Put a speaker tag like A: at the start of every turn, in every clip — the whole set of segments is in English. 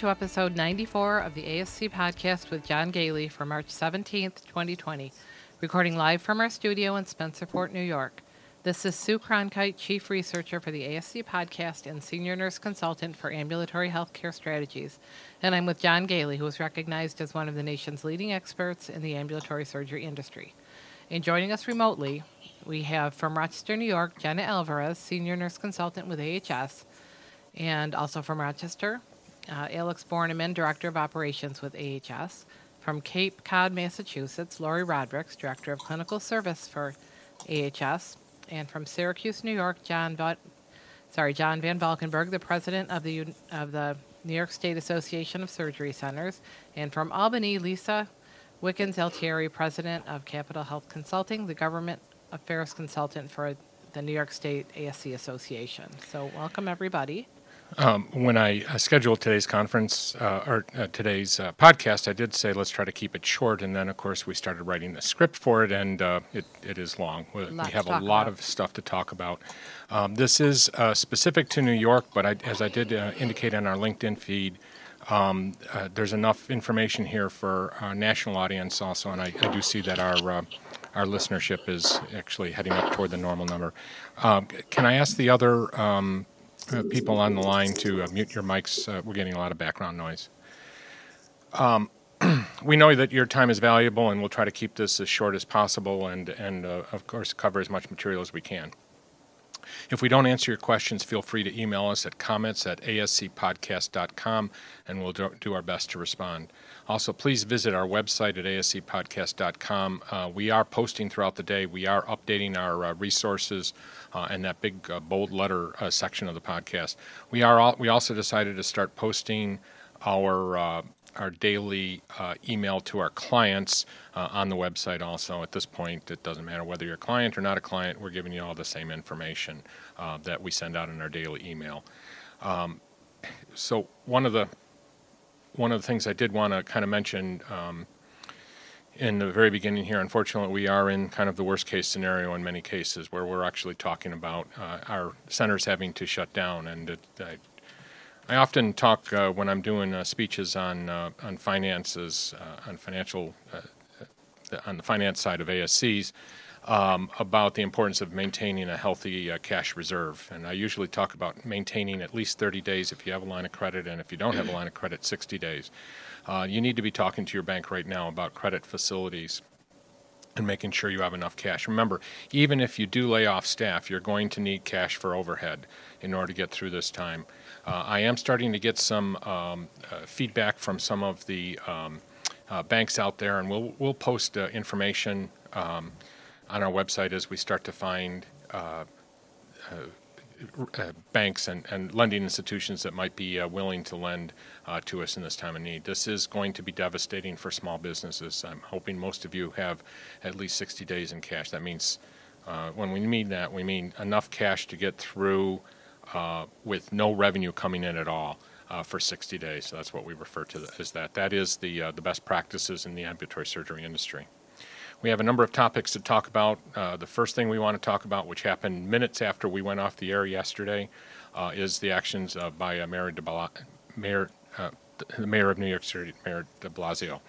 A: To episode 94 of the ASC podcast with John Goehle for March 17th, 2020, recording live from our studio in Spencerport, New York. This is Sue Cronkite, Chief Researcher for the ASC podcast and Senior Nurse Consultant for Ambulatory Healthcare Strategies. And I'm with John Goehle, who is recognized as one of the nation's leading experts in the ambulatory surgery industry. And joining us remotely, we have from Rochester, New York, Jenna Alvarez, Senior Nurse Consultant with AHS, and also from Rochester, uh, Alex Borneman, Director of Operations with AHS. From Cape Cod, Massachusetts, Lori Rodricks, Director of Clinical Service for AHS. And from Syracuse, New York, John Va- sorry, John Van Valkenburg, the President of the, of the New York State Association of Surgery Centers. And from Albany, Lisa Wickens Altieri, President of Capital Health Consulting, the Government Affairs Consultant for the New York State ASC Association. So, welcome everybody.
B: Um, when I uh, scheduled today's conference uh, or uh, today's uh, podcast, I did say let's try to keep it short, and then of course we started writing the script for it, and uh, it, it is long. We, we have a lot
A: about.
B: of stuff to talk about. Um, this is uh, specific to New York, but I, as I did uh, indicate on our LinkedIn feed, um, uh, there's enough information here for our national audience also, and I, I do see that our uh, our listenership is actually heading up toward the normal number. Um, can I ask the other um, uh, people on the line to uh, mute your mics? Uh, we're getting a lot of background noise. Um, we know that your time is valuable, and we'll try to keep this as short as possible, and and uh, of course cover as much material as we can. If we don't answer your questions, feel free to email us at comments at ascpodcast.com and we'll do, do our best to respond. Also, please visit our website at ascpodcast.com. Uh, we are posting throughout the day, we are updating our uh, resources uh, and that big uh, bold letter uh, section of the podcast. We, are al- we also decided to start posting our uh, our daily email to our clients on the website also at this point it doesn't matter whether you're a client or not a client we're giving you all the same information that we send out in our daily email um, so one of the one of the things i did want to kind of mention um, in the very beginning here unfortunately we are in kind of the worst case scenario in many cases where we're actually talking about uh, our centers having to shut down. And it, I, I often talk uh, when I'm doing uh, speeches on uh, on finances, uh, on financial, uh, on the finance side of ASCs, um, about the importance of maintaining a healthy uh, cash reserve. And I usually talk about maintaining at least 30 days if you have a line of credit, and if you don't have a line of credit, 60 days. Uh, you need to be talking to your bank right now about credit facilities and making sure you have enough cash. Remember, even if you do lay off staff, you're going to need cash for overhead in order to get through this time. Uh, I am starting to get some um, uh, feedback from some of the um, uh, banks out there, and we'll we'll post uh, information um, on our website as we start to find. Uh, uh, banks and, and lending institutions that might be uh, willing to lend uh, to us in this time of need. This is going to be devastating for small businesses. I'm hoping most of you have at least 60 days in cash. That means, uh, when we mean that, we mean enough cash to get through uh, with no revenue coming in at all uh, for 60 days. So that's what we refer to as that. That is the, uh, the best practices in the ambulatory surgery industry. We have a number of topics to talk about. Uh, the first thing we want to talk about, which happened minutes after we went off the air yesterday, uh, is the actions uh, by uh, Mayor, de Bla- Mayor, uh, the Mayor of New York City, Mayor de Blasio,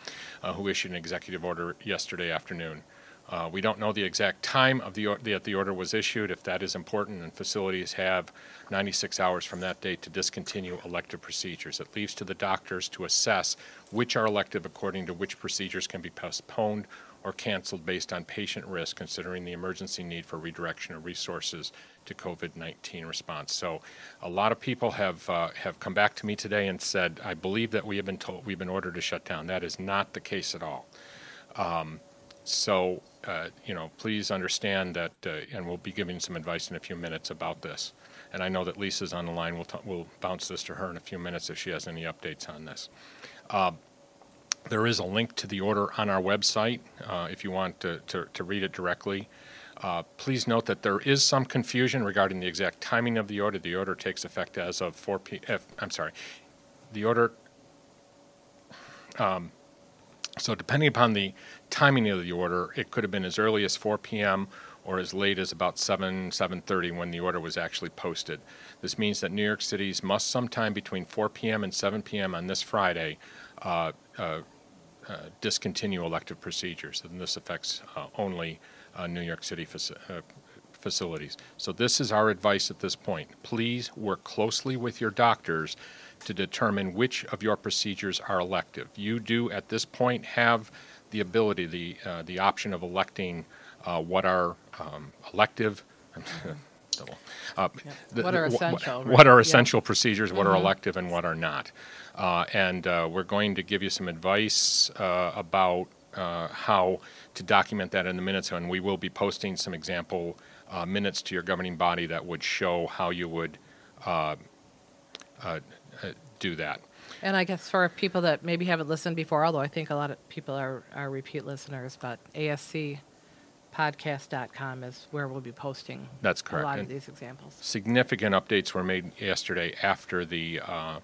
B: who issued an executive order yesterday afternoon. We don't know the exact time of the or- that the order was issued. If that is important, and facilities have 96 hours from that date to discontinue elective procedures. It leaves to the doctors to assess which are elective according to which procedures can be postponed or canceled based on patient risk, considering the emergency need for redirection of resources to COVID-19 response. So, a lot of people have uh, have come back to me today and said, "I believe that we have been told we've been ordered to shut down." That is not the case at all. Um, so, uh, you know, please understand that, uh, and we'll be giving some advice in a few minutes about this. And I know that Lisa's on the line. We'll, t- we'll bounce this to her in a few minutes if she has any updates on this. There is a link to the order on our website uh, if you want to, to, to read it directly. Uh, please note that there is some confusion regarding the exact timing of the order. The order takes effect as of 4 p. F, I'm sorry. The order. Um, so depending upon the timing of the order, it could have been as early as 4 p.m. or as late as about 7, 7:30 when the order was actually posted. This means that New York City's must sometime between 4 PM and 7 PM on this Friday uh, uh, uh, discontinue elective procedures, and this affects uh, only uh, New York City faci- uh, facilities. So this is our advice at this point. Please work closely with your doctors to determine which of your procedures are elective. You do, at this point, have the ability, the, uh, the option of electing uh, what are um, elective, uh, the-
A: What are essential, right?
B: What are
A: Yeah.
B: essential procedures, what are elective and what are not. Uh, And uh, we're going to give you some advice uh, about uh, how to document that in the minutes, and we will be posting some example uh, minutes to your governing body that would show how you would uh, do that.
A: And I guess for people that maybe haven't listened before, although I think a lot of people are, are repeat listeners, but ascpodcast.com is where we'll be posting
B: That's correct.
A: a lot of these examples.
B: Significant updates were made yesterday after the, uh,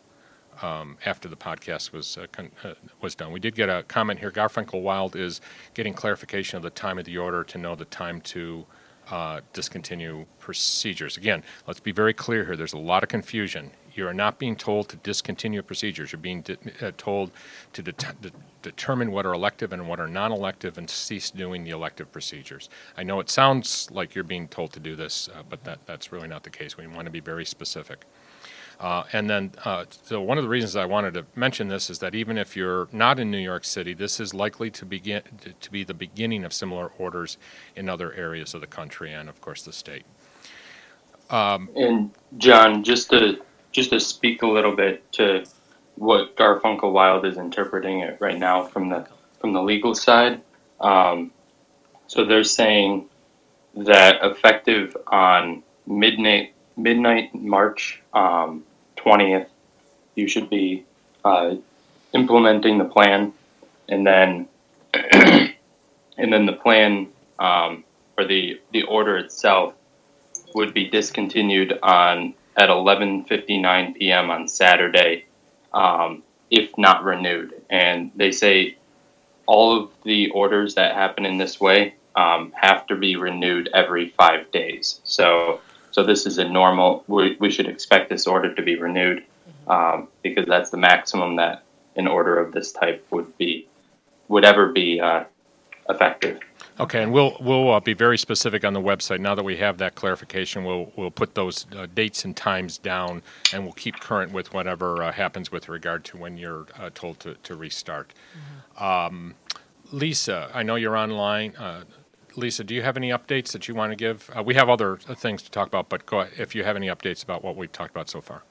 B: um, after the podcast was, uh, con- uh, was done. We did get a comment here. Garfunkel Wild is getting clarification of the time of the order to know the time to uh, discontinue procedures. Again, let's be very clear here. There's a lot of confusion. You are not being told to discontinue procedures. You're being de- uh, told to det- de- determine what are elective and what are non-elective and cease doing the elective procedures. I know it sounds like you're being told to do this, uh, but that, that's really not the case. We want to be very specific. Uh, and then, uh, so one of the reasons I wanted to mention this is that even if you're not in New York City, this is likely to begin to be the beginning of similar orders in other areas of the country and, of course, the state.
C: And John, just to just to speak a little bit to what Garfunkel Wild is interpreting it right now from the from the legal side. Um, so they're saying that effective on midnight midnight March um, twentieth, you should be uh, implementing the plan, and then and then the plan um, or the the order itself would be discontinued on at 11:59 p.m. on Saturday, um, if not renewed. And they say all of the orders that happen in this way um, have to be renewed every five days. So, so this is a normal. We, we should expect this order to be renewed um, because that's the maximum that an order of this type would be would ever be uh, effective.
B: Okay, and we'll, we'll uh, be very specific on the website. Now that we have that clarification, we'll, we'll put those uh, dates and times down, and we'll keep current with whatever uh, happens with regard to when you're uh, told to, to restart. Um, Lisa, I know you're online. Lisa, do you have any updates that you want to give? Uh, we have other things to talk about, but go ahead, if you have any updates about what we've talked about so far.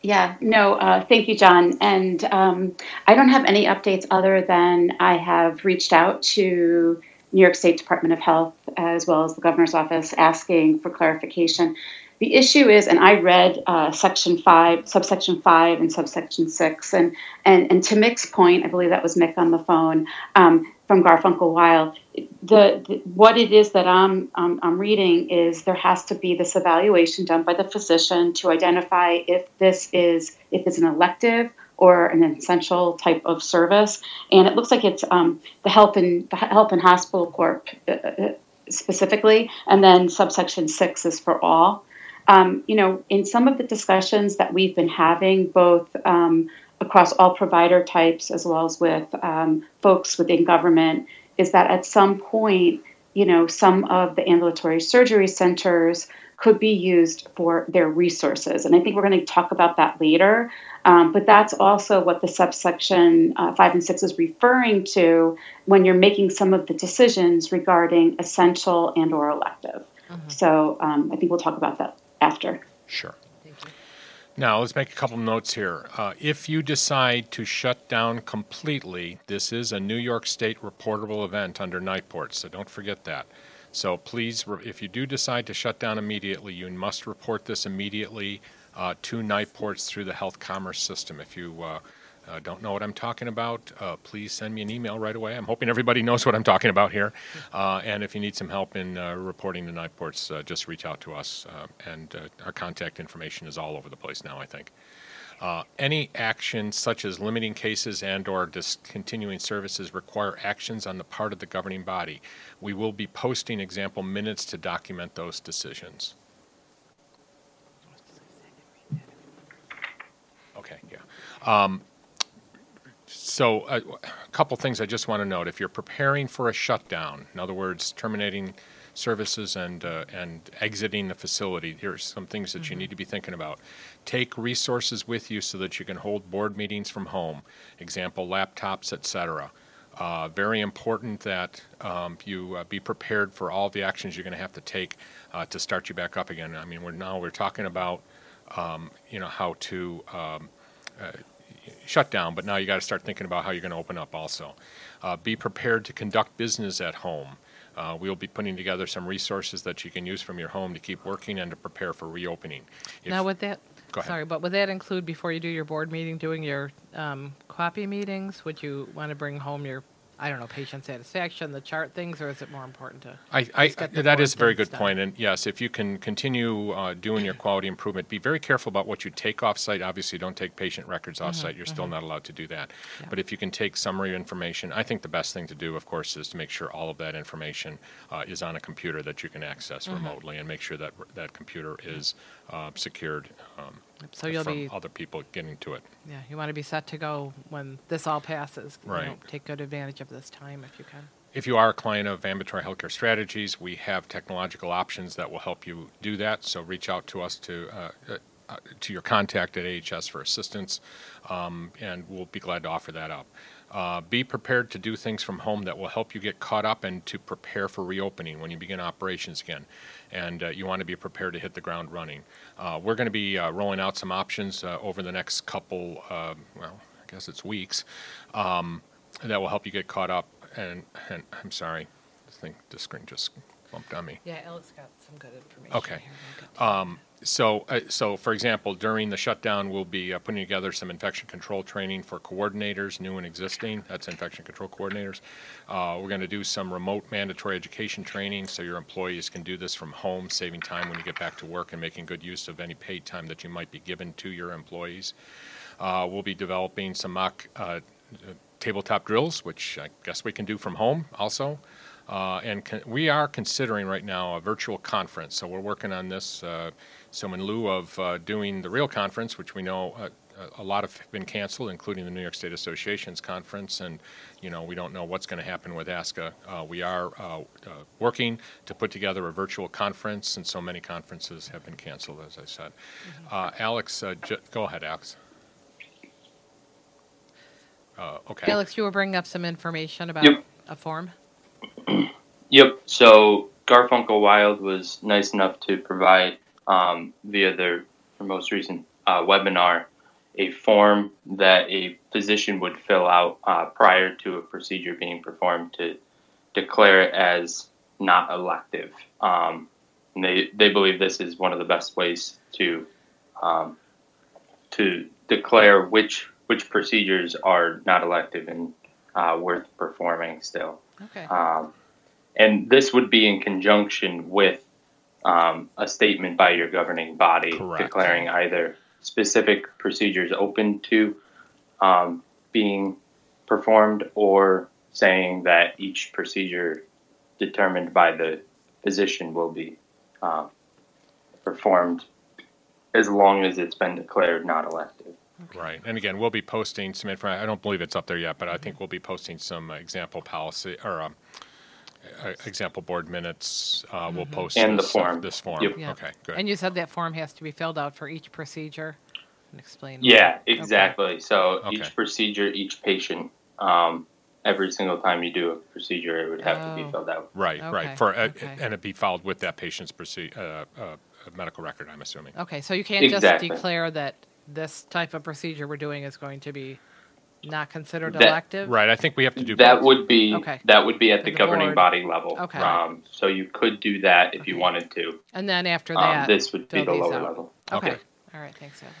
D: Yeah, no, uh, thank you, John. And um, I don't have any updates other than I have reached out to New York State Department of Health as well as the governor's office asking for clarification. The issue is, and I read uh, section five, subsection five, and subsection six, and and and to Mick's point, I believe that was Mick on the phone um, from Garfunkel Wild. The, the what it is that I'm, I'm I'm reading is there has to be this evaluation done by the physician to identify if this is if it's an elective or an essential type of service, and it looks like it's um, the health and the health and hospital corp uh, uh, specifically, and then subsection six is for all. Um, you know, in some of the discussions that we've been having, both um, across all provider types as well as with um, folks within government, is that at some point, you know, some of the ambulatory surgery centers could be used for their resources. And I think we're going to talk about that later. Um, but that's also what the subsection uh, 5 and 6 is referring to when you're making some of the decisions regarding essential and or elective. So um, I think we'll talk about that after.
B: Sure. Now, let's make a couple notes here. Uh, if you decide to shut down completely, this is a New York State reportable event under NYPORT, so don't forget that. So please, if you do decide to shut down immediately, you must report this immediately uh, to NYPORTS through the health commerce system. If you uh, uh, don't know what I'm talking about, uh, please send me an email right away. I'm hoping everybody knows what I'm talking about here. Uh, and if you need some help in uh, reporting to NYPORTS, uh, just reach out to us. Uh, and our contact information is all over the place now, I think. Any action such as limiting cases and/or discontinuing services require actions on the part of the governing body. We will be posting example minutes to document those decisions. Okay, yeah. Um, So uh, a couple things I just want to note. If you're preparing for a shutdown, in other words, terminating services and, uh, and exiting the facility, here are some things that you need to be thinking about. Take resources with you so that you can hold board meetings from home, example, laptops, et cetera. Uh, Very important that um, you uh, be prepared for all the actions you're going to have to take uh, to start you back up again. I mean, we're now, we're talking about, um, you know, how to um, uh, shut down, but now you got to start thinking about how you're going to open up also. Uh, Be prepared to conduct business at home. Uh, We'll be putting together some resources that you can use from your home to keep working and to prepare for reopening. If-
A: Now, would that,
B: Go ahead.
A: sorry, but would that include before you do your board meeting, doing your um, QAPI meetings? Would you want to bring home your, I don't know, patient satisfaction, the chart things, or is it more important to?
B: I, I,
A: Just get the
B: that is a very good point, and yes, if you can continue uh, doing your quality improvement, be very careful about what you take off-site. Obviously, don't take patient records
A: Mm-hmm,
B: off-site, you're still not allowed to do that.
A: Yeah.
B: But if you can take summary information, I think the best thing to do, of course, is to make sure all of that information uh, is on a computer that you can access
A: Mm-hmm.
B: remotely, and make sure that that computer is uh, secured um,
A: So you'll
B: from
A: be,
B: other people getting to it.
A: yeah, you want to be set to go when this all passes. you know,
B: Right.
A: Take good advantage of this time if you can.
B: If you are a client of Ambulatory Healthcare Strategies, we have technological options that will help you do that. So reach out to us to uh, uh, uh, to your contact at AHS for assistance, um, and we'll be glad to offer that up. Uh, be prepared to do things from home that will help you get caught up and to prepare for reopening when you begin operations again. And uh, you want to be prepared to hit the ground running. Uh, we're going to be uh, rolling out some options uh, over the next couple, uh, well, I guess it's weeks, um, that will help you get caught up. And, and I'm sorry, this thing, this screen just bumped on me.
A: Yeah, Alex got some good information.
B: Okay.
A: here. We'll get to
B: Um, so, uh, so for example, during the shutdown, we'll be uh, putting together some infection control training for coordinators, new and existing. That's infection control coordinators. Uh, we're going to do some remote mandatory education training so your employees can do this from home, saving time when you get back to work and making good use of any paid time that you might be given to your employees. Uh, we'll be developing some mock uh, tabletop drills, which I guess we can do from home also. Uh, and con- we are considering right now a virtual conference, so we're working on this. Uh, so in lieu of uh, doing the real conference, which we know uh, a lot have been canceled, including the New York State Association's conference, and you know we don't know what's going to happen with ASCA. Uh, we are uh, uh, working to put together a virtual conference, since so many conferences have been canceled, as I said. Uh, Alex, uh, j- go ahead, Alex. Uh, okay.
A: Alex, you were bringing up some information about
C: Yep.
A: a form?
C: Yep. So Garfunkel Wild was nice enough to provide um, via their, their most recent uh, webinar a form that a physician would fill out uh, prior to a procedure being performed to declare it as not elective. Um, and they they believe this is one of the best ways to um, to declare which which procedures are not elective and uh, worth performing still.
A: Okay.
C: Um, and this would be in conjunction with um, a statement by your governing body
B: Correct.
C: declaring either specific procedures open to um, being performed or saying that each procedure determined by the physician will be uh, performed as long as it's been declared not elective.
B: Right, and again, we'll be posting some information. I don't believe it's up there yet, but I think we'll be posting some example policy or um, uh, example board minutes. Uh, We'll post
C: And the
B: this,
C: form.
B: This form.
C: Yep.
A: Yeah.
B: Okay, good.
A: And you said that form has to be filled out for each procedure and explain.
C: Yeah,
A: Okay.
C: exactly. So
B: Okay.
C: each procedure, each patient, um, every single time you do a procedure, it would have to
A: Oh.
C: be filled out.
B: right,
A: Okay,
B: right. For uh,
A: okay.
B: and it'd be filed with that patient's proce- uh, uh, medical record. I'm assuming.
A: Okay, so you can't just
C: Exactly.
A: declare that this type of procedure we're doing is going to be not considered
C: That-
A: elective?
B: Right, I think we have to do
C: That
B: both.
C: would be
A: Okay.
C: that would be at the,
A: the
C: governing
A: board.
C: body level.
A: Okay.
C: Um, so you could do that if you wanted to.
A: And then after
C: Um,
A: that,
C: this would be
A: fill
C: the lower
A: out.
C: level.
A: Okay.
B: Okay.
A: All right, thanks, Alex.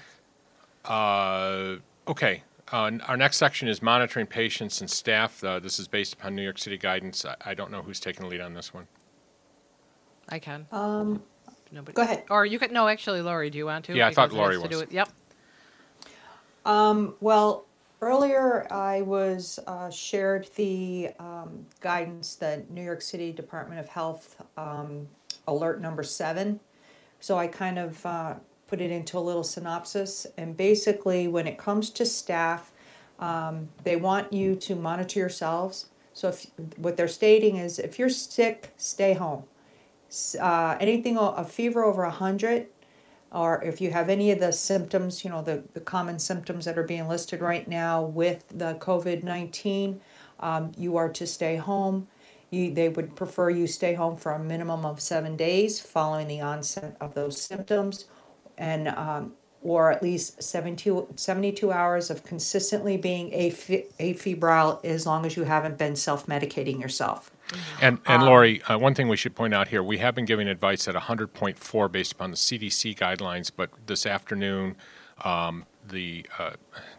B: Uh, okay. Uh, our next section is monitoring patients and staff. Uh, this is based upon New York City guidance. I, I don't know who's taking the lead on this one.
A: I can.
E: Um,
A: Nobody.
E: go ahead.
A: Or you could, no, actually, Lori, do you want to?
B: Yeah, I thought Lori
A: has to do
B: was.
A: with- Yep.
E: Um, well, earlier I was uh, shared the um, guidance that New York City Department of Health um, alert number seven. So I kind of uh, put it into a little synopsis. And basically, when it comes to staff, um, they want you to monitor yourselves. So if what they're stating is, if you're sick, stay home. Uh, anything a fever over a hundred, or if you have any of the symptoms, you know, the, the common symptoms that are being listed right now with the COVID 19, um, you are to stay home. You, they would prefer you stay home for a minimum of seven days following the onset of those symptoms, and um, or at least 72, 72 hours of consistently being afe- afebrile as long as you haven't been self medicating yourself.
B: And, and Lori, uh, one thing we should point out here, we have been giving advice at 100.4 based upon the CDC guidelines, but this afternoon, um, the, uh,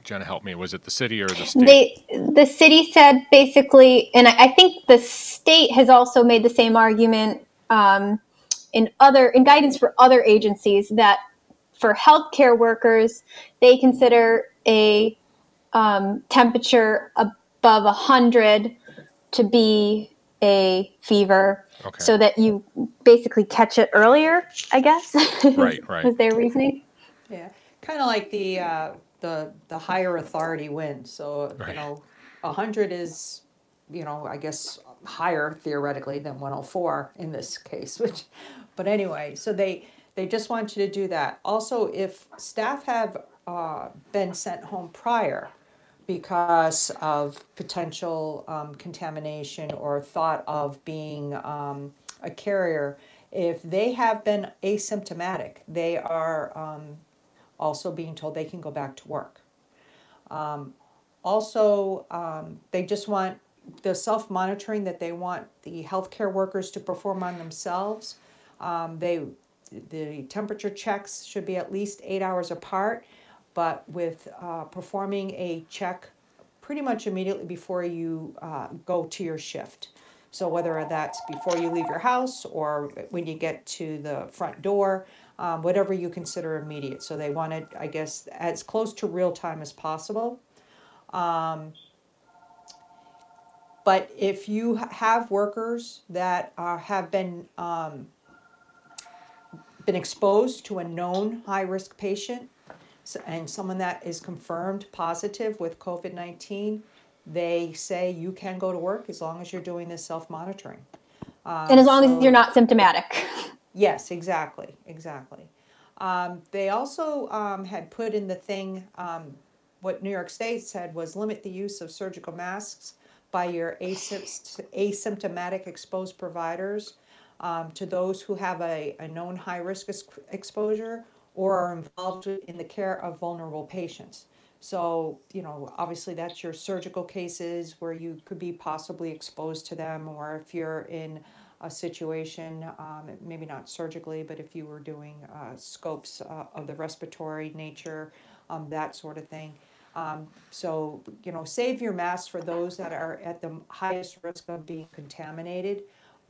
B: Jenna, help me, was it the city or the state?
F: They, the city said basically, and I, I think the state has also made the same argument um, in other in guidance for other agencies that for healthcare workers they consider a um, temperature above 100 to be a fever
B: Okay.
F: so that you basically catch it earlier i guess
B: Right, right.
F: was their reasoning
E: Yeah, kind of like the uh, the the higher authority wins. So
B: Right.
E: you know, hundred is you know I guess higher theoretically than one hundred four in this case. Which, but anyway, so they they just want you to do that. Also, if staff have uh, been sent home prior because of potential um, contamination or thought of being um, a carrier, if they have been asymptomatic, they are um, also being told they can go back to work. Also, um, they just want the self monitoring that they want the healthcare workers to perform on themselves. Um, they the temperature checks should be at least eight hours apart, but with uh, performing a check pretty much immediately before you uh, go to your shift. So whether that's before you leave your house or when you get to the front door, um, whatever you consider immediate. So they wanted, I guess, as close to real time as possible. But if you have workers that uh, have been um, been exposed to a known high risk patient and someone that is confirmed positive with COVID 19, they say you can go to work as long as you're doing this self monitoring.
F: and as long
E: so-
F: as you're not symptomatic
E: Yes, exactly, exactly. Um, they also um, had put in the thing, um, what New York State said was limit the use of surgical masks by your asympt- asymptomatic exposed providers um, to those who have a, a known high risk ex- exposure or are involved in the care of vulnerable patients. So, you know, obviously that's your surgical cases where you could be possibly exposed to them, or if you're in a situation, um, maybe not surgically, but if you were doing uh, scopes uh, of the respiratory nature, um, that sort of thing. Um, so, you know, save your masks for those that are at the highest risk of being contaminated.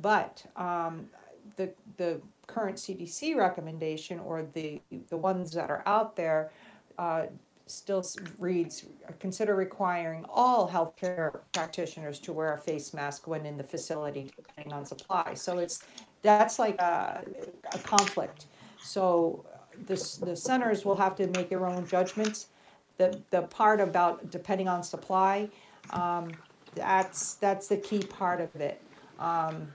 E: But um, the, the current CDC recommendation or the, the ones that are out there uh, still reads, consider requiring all healthcare practitioners to wear a face mask when in the facility, depending on supply. So it's, that's like a, a conflict. So this, the centers will have to make their own judgments. The, the part about depending on supply, um, that's, that's the key part of it. Um,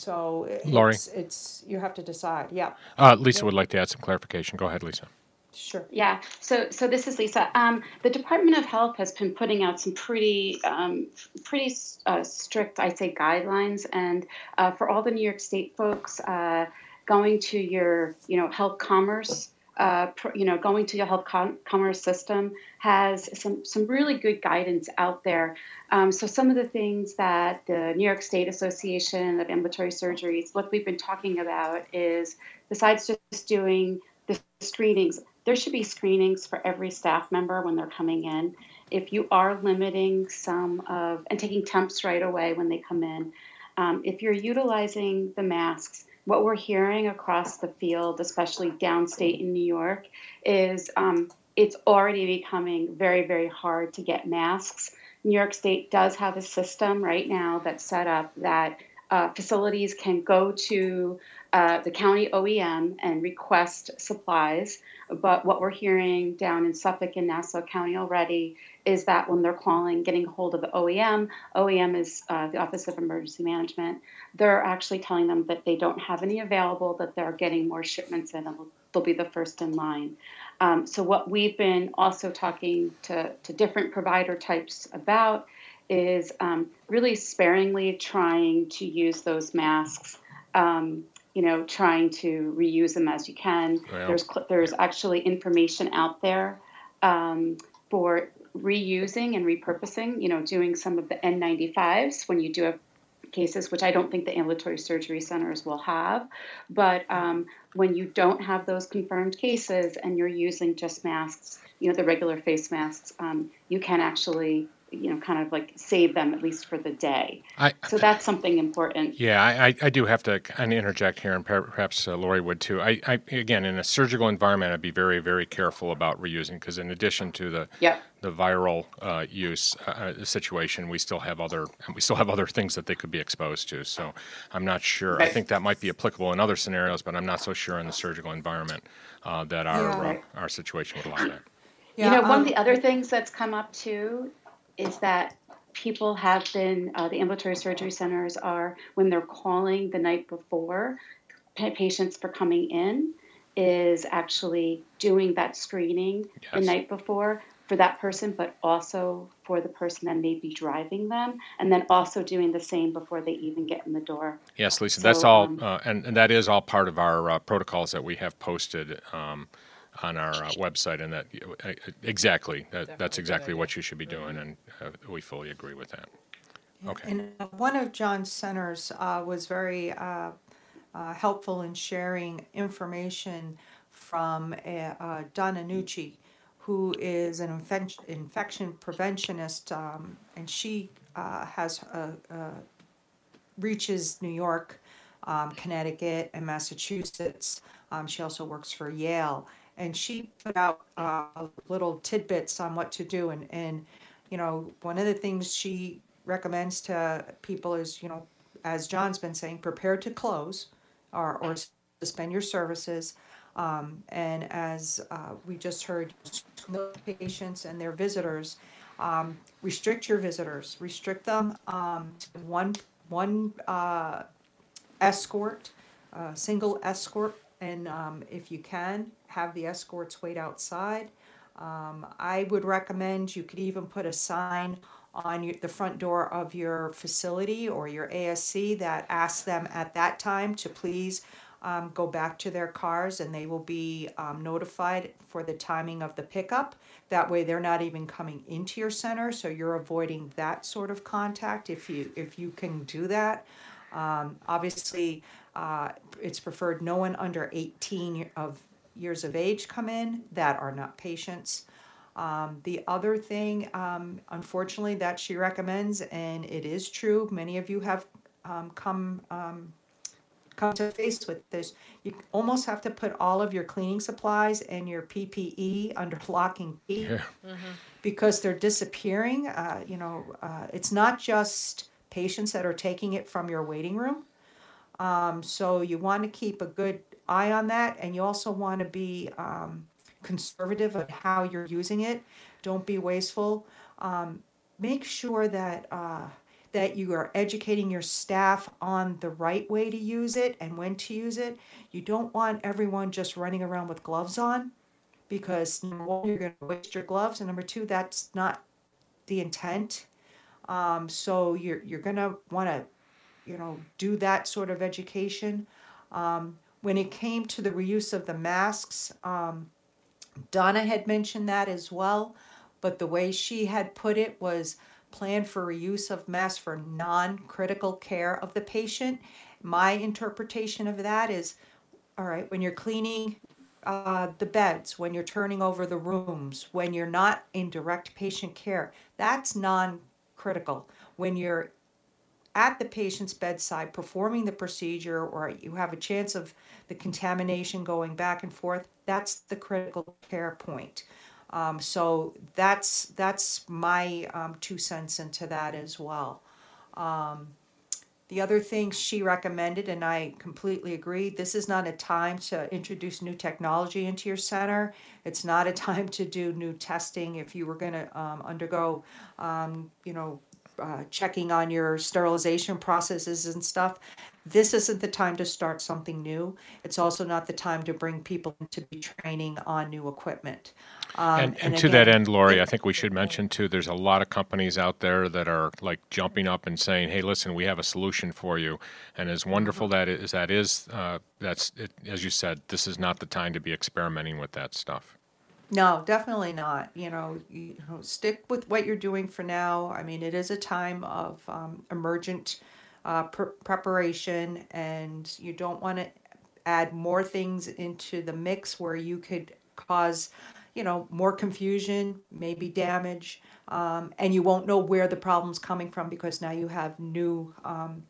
E: so
B: Lori?
E: it's, it's, you have to decide, yeah,
B: Uh, Lisa would like to add some clarification. Go ahead, Lisa.
E: sure.
D: Yeah, so so this is Lisa. Um, the Department of Health has been putting out some pretty um, pretty uh, strict, I'd say, guidelines, and uh, for all the New York State folks, uh, going to your you know health commerce. Uh, you know, going to your health com- commerce system has some some really good guidance out there. Um, so some of the things that the New York State Association of Ambulatory Surgeries, what we've been talking about is besides just doing the screenings, there should be screenings for every staff member when they're coming in. If you are limiting some of and taking temps right away when they come in, um, if you're utilizing the masks, what we're hearing across the field, especially downstate in New York, is um, it's already becoming very, very hard to get masks. New York State does have a system right now that's set up that uh, facilities can go to uh, the county OEM and request supplies. But what we're hearing down in Suffolk and Nassau County already is that when they're calling, getting a hold of the OEM, OEM is uh, the Office of Emergency Management, they're actually telling them that they don't have any available, that they're getting more shipments in and they'll be the first in line. Um, so, what we've been also talking to, to different provider types about is um, really sparingly trying to use those masks. Um, you know, trying to reuse them as you can. There's there's actually information out there um, for reusing and repurposing. You know, doing some of the N95s when you do have cases, which I don't think the ambulatory surgery centers will have. But um, when you don't have those confirmed cases and you're using just masks, you know, the regular face masks, um, you can actually you know, kind of like save them at least for the day.
B: I,
D: So that's something important.
B: Yeah, I, I- I do have to kind of interject here, and perhaps uh, Lori would too. I, I, again, in a surgical environment, I'd be very, very careful about reusing because, in addition to the
D: Yep.
B: the viral uh, use uh, uh, situation, we still have other we still have other things that they could be exposed to. So, I'm not sure. I think that might be applicable in other scenarios, but I'm not so sure in the surgical environment uh, that our
E: Yeah.
B: uh, our situation would allow that.
E: Yeah,
D: you know, one
E: um,
D: of the other things that's come up too is that people have been, uh, the ambulatory surgery centers are, when they're calling the night before pa- patients for coming in, is actually doing that screening the night before for that person, but also for the person that may be driving them, and then also doing the same before they even get in the door.
B: Yes, Lisa, that's all,
D: um,
B: uh, and, and that is all part of our uh, protocols that we have posted um, on our uh, website, and that uh, exactly that, that's exactly what you should be doing, and uh, we fully agree with that. Okay.
E: And uh, one of John's centers uh, was very uh, uh, helpful in sharing information from uh, uh, Donna Nucci, who is an infec- infection preventionist, um, and she uh, has uh, uh, reaches New York, um, Connecticut, and Massachusetts. Um, she also works for Yale, and she put out uh, little tidbits on what to do. And and you know, one of the things she recommends to people is, you know, as John's been saying, prepare to close, or or suspend your services. Um, and as uh, we just heard, patients and their visitors, um, restrict your visitors, restrict them um, one one uh, escort, uh, single escort, and um, if you can, have the escorts wait outside. Um, I would recommend you could even put a sign on your, the front door of your facility or your ASC that asks them at that time to please um, go back to their cars and they will be um, notified for the timing of the pickup. That way, they're not even coming into your center, so you're avoiding that sort of contact if you if you can do that. Um, obviously, uh, it's preferred no one under 18 of years of age come in that are not patients. Um, the other thing, um, unfortunately, that she recommends, and it is true, many of you have um, come um, come to face with this. You almost have to put all of your cleaning supplies and your PPE under lock and key
B: Yeah.
E: because they're disappearing. Uh, you know, uh, it's not just patients that are taking it from your waiting room. Um, so you want to keep a good eye on that, and you also want to be um, conservative on how you're using it. Don't be wasteful. Um, make sure that uh, that you are educating your staff on the right way to use it and when to use it. You don't want everyone just running around with gloves on because number one, you're going to waste your gloves, and number two, that's not the intent. Um, so you're you're gonna want to, you know, do that sort of education. Um, when it came to the reuse of the masks, um, Donna had mentioned that as well, but the way she had put it was plan for reuse of masks for non-critical care of the patient. My interpretation of that is, all right, when you're cleaning uh, the beds, when you're turning over the rooms, when you're not in direct patient care, that's non critical. When you're at the patient's bedside performing the procedure or you have a chance of the contamination going back and forth, that's the critical care point. Um, so that's that's my um, two cents into that as well. Um, the other thing she recommended, and I completely agree, this is not a time to introduce new technology into your center. It's not a time to do new testing. If you were going to um, undergo, um, you know, uh, checking on your sterilization processes and stuff, this isn't the time to start something new. It's also not the time to bring people to be training on new equipment. Um,
B: And, and to that end, Lori, I think we should mention too, there's a lot of companies out there that are like jumping up and saying, hey, listen, we have a solution for you. And as wonderful that is, that is, uh, that's, it, as you said, this is not the time to be experimenting with that stuff.
E: No, definitely not. You know, you know, stick with what you're doing for now. I mean, it is a time of um, emergent uh, pr- preparation, and you don't want to add more things into the mix where you could cause, you know, more confusion, maybe damage, um, and you won't know where the problem's coming from because now you have new um,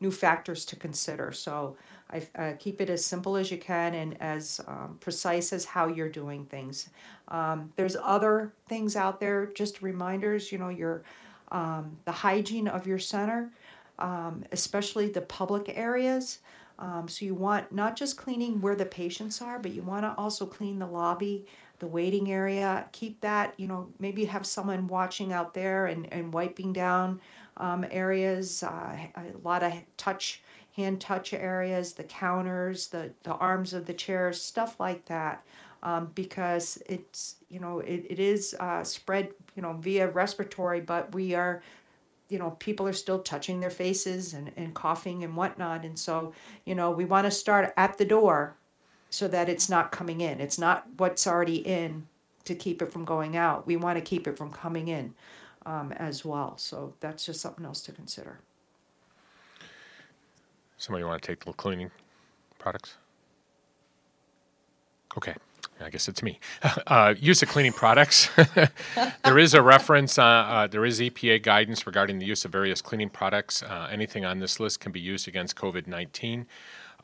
E: new factors to consider. So I uh, keep it as simple as you can and as um, precise as how you're doing things. Um, there's other things out there, just reminders. You know, your um, the hygiene of your center, um, especially the public areas. Um, so you want not just cleaning where the patients are, but you want to also clean the lobby, the waiting area. Keep that, you know, maybe have someone watching out there and, and wiping down um, areas, uh, a lot of touch, hand touch areas, the counters, the, the arms of the chairs, stuff like that. Um, because it's, you know, it, it is uh, spread, you know, via respiratory, but we are you know, people are still touching their faces and, and coughing and whatnot. And so, you know, we want to start at the door so that it's not coming in. It's not what's already in to keep it from going out. We want to keep it from coming in um, as well. So that's just something else to consider.
B: Somebody want to take the cleaning products? Okay. I guess it's me. Uh, use of cleaning products. there is a reference, uh, uh, there is EPA guidance regarding the use of various cleaning products. Uh, anything on this list can be used against COVID 19.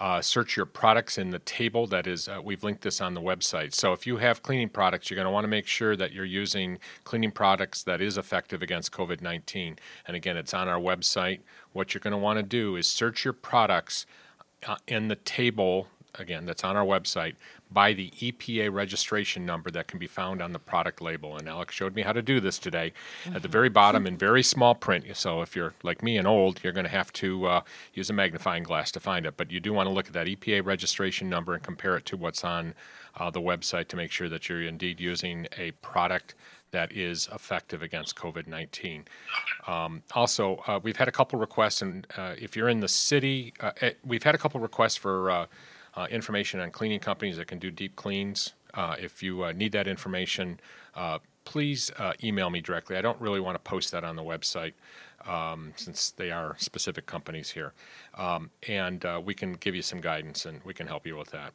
B: Uh, search your products in the table that is, uh, we've linked this on the website. So if you have cleaning products, you're going to want to make sure that you're using cleaning products that is effective against COVID 19. And again, it's on our website. What you're going to want to do is search your products uh, in the table again, that's on our website, by the EPA registration number that can be found on the product label. And Alex showed me how to do this today. At the very bottom, in very small print, so if you're like me and old, you're going to have to uh, use a magnifying glass to find it. But you do want to look at that EPA registration number and compare it to what's on uh, the website to make sure that you're indeed using a product that is effective against COVID 19. Um, also, uh, we've had a couple requests, and uh, if you're in the city, uh, eh, we've had a couple requests for uh, information on cleaning companies that can do deep cleans. Uh, if you uh, need that information, uh, please uh, email me directly. I don't really want to post that on the website um, since they are specific companies here. Um, and uh, we can give you some guidance and we can help you with that.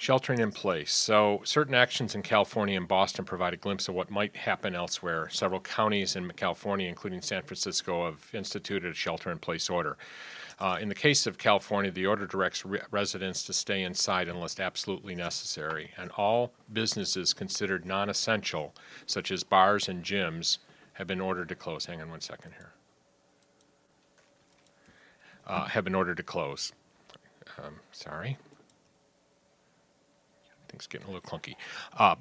B: Sheltering in place. So, certain actions in California and Boston provide a glimpse of what might happen elsewhere. Several counties in California, including San Francisco, have instituted a shelter in place order. Uh, in the case of California, the order directs re- residents to stay inside unless absolutely necessary, and all businesses considered non essential, such as bars and gyms, have been ordered to close. Hang on one second here. Uh, have been ordered to close. Um, sorry. Things getting a little clunky. Uh,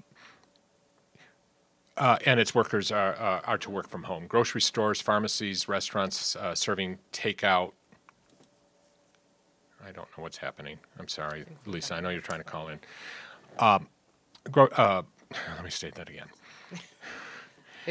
B: uh, and its workers are, uh, are to work from home. Grocery stores, pharmacies, restaurants uh, serving takeout. I don't know what's happening. I'm sorry, Lisa. I know you're trying to call in. Um, gro- uh, let me state that again.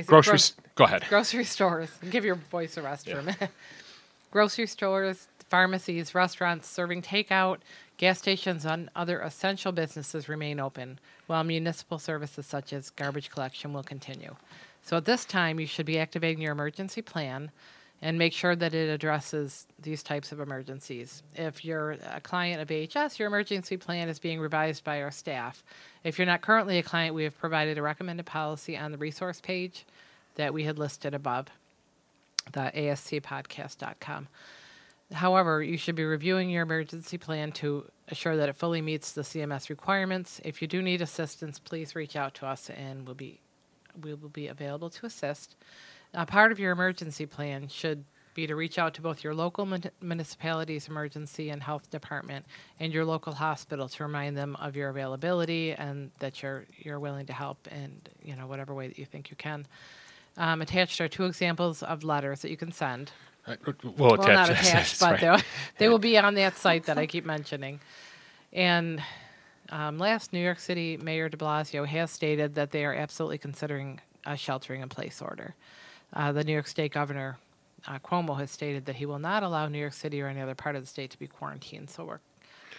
B: Grocery.
A: gro-
B: go ahead.
A: grocery stores. Give your voice a rest for a minute. grocery stores, pharmacies, restaurants serving takeout, gas stations, and other essential businesses remain open, while municipal services such as garbage collection will continue. So at this time, you should be activating your emergency plan and make sure that it addresses these types of emergencies. If you're a client of AHS, your emergency plan is being revised by our staff. If you're not currently a client, we have provided a recommended policy on the resource page that we had listed above. the ascpodcast.com. However, you should be reviewing your emergency plan to assure that it fully meets the CMS requirements. If you do need assistance, please reach out to us and we'll be we will be available to assist. A part of your emergency plan should be to reach out to both your local mun- municipality's emergency and health department and your local hospital to remind them of your availability and that you're you're willing to help in you know whatever way that you think you can. Um, attached are two examples of letters that you can send.
B: We'll attach
A: not attached, but
B: right.
A: they'll- will be on that site that I keep mentioning. And um, last, New York City Mayor de Blasio has stated that they are absolutely considering a sheltering in place order. Uh, the New York State Governor uh, Cuomo has stated that he will not allow New York City or any other part of the state to be quarantined. So we're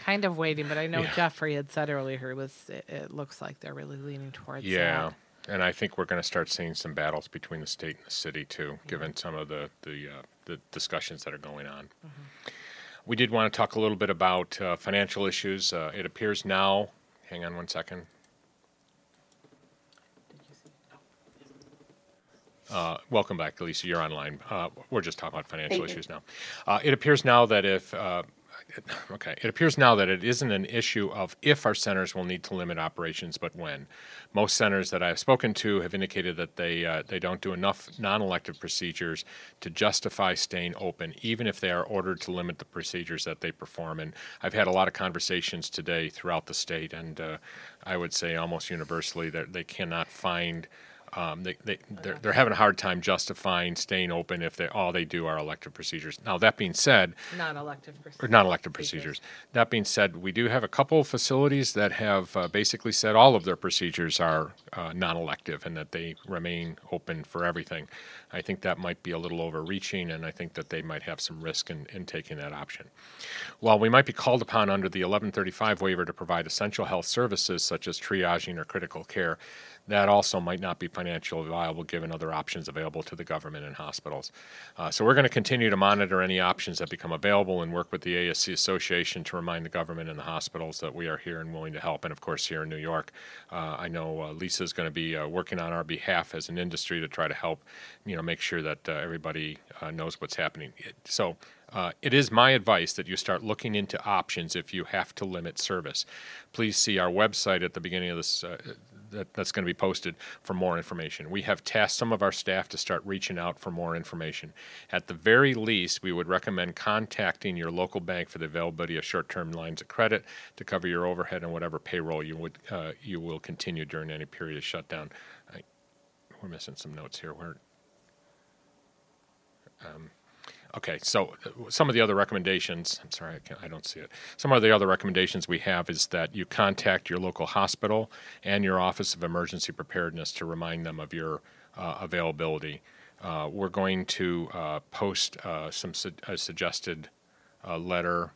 A: kind of waiting, but I know
B: Yeah.
A: Jeffrey had said earlier it was it, it looks like they're really leaning towards
B: Yeah,
A: that.
B: and I think we're going to start seeing some battles between the state and the city too, given some of the the, uh, the discussions that are going on.
A: Mm-hmm.
B: We did want to talk a little bit about uh, financial issues. Uh, it appears now. Hang on one second. Uh, welcome back, Lisa. You're online. Uh, we're just talking about financial
D: Thank you.
B: issues now. Uh, it appears now that if okay, it appears now that it isn't an issue of if our centers will need to limit operations, but when. Most centers that I've spoken to have indicated that they uh, they don't do enough non-elective procedures to justify staying open, even if they are ordered to limit the procedures that they perform. And I've had a lot of conversations today throughout the state, and uh, I would say almost universally that they cannot find. Um, they, they, they're, they're having a hard time justifying staying open if they all they do are elective procedures. Now, that being said,
A: Non-elective
B: or
A: procedures.
B: non-elective procedures. That being said, we do have a couple of facilities that have uh, basically said all of their procedures are uh, non-elective and that they remain open for everything. I think that might be a little overreaching, and I think that they might have some risk in, in taking that option. While we might be called upon under the 1135 waiver to provide essential health services such as triaging or critical care, that also might not be financially viable given other options available to the government and hospitals. Uh, so we're going to continue to monitor any options that become available and work with the ASC Association to remind the government and the hospitals that we are here and willing to help. And of course, here in New York, uh, I know uh, Lisa is going to be uh, working on our behalf as an industry to try to help, you know, make sure that uh, everybody uh, knows what's happening. So. Uh, it is my advice that you start looking into options if you have to limit service. Please see our website at the beginning of this uh, that, that's going to be posted for more information. We have tasked some of our staff to start reaching out for more information. At the very least, we would recommend contacting your local bank for the availability of short-term lines of credit to cover your overhead and whatever payroll you would uh, you will continue during any period of shutdown. I, we're missing some notes here. Where Okay, so uh, some of the other recommendations, I'm sorry, I, I don't see it. Some of the other recommendations we have is that you contact your local hospital and your Office of Emergency Preparedness to remind them of your uh, availability. Uh, we're going to uh, post uh, some su- a suggested uh, letter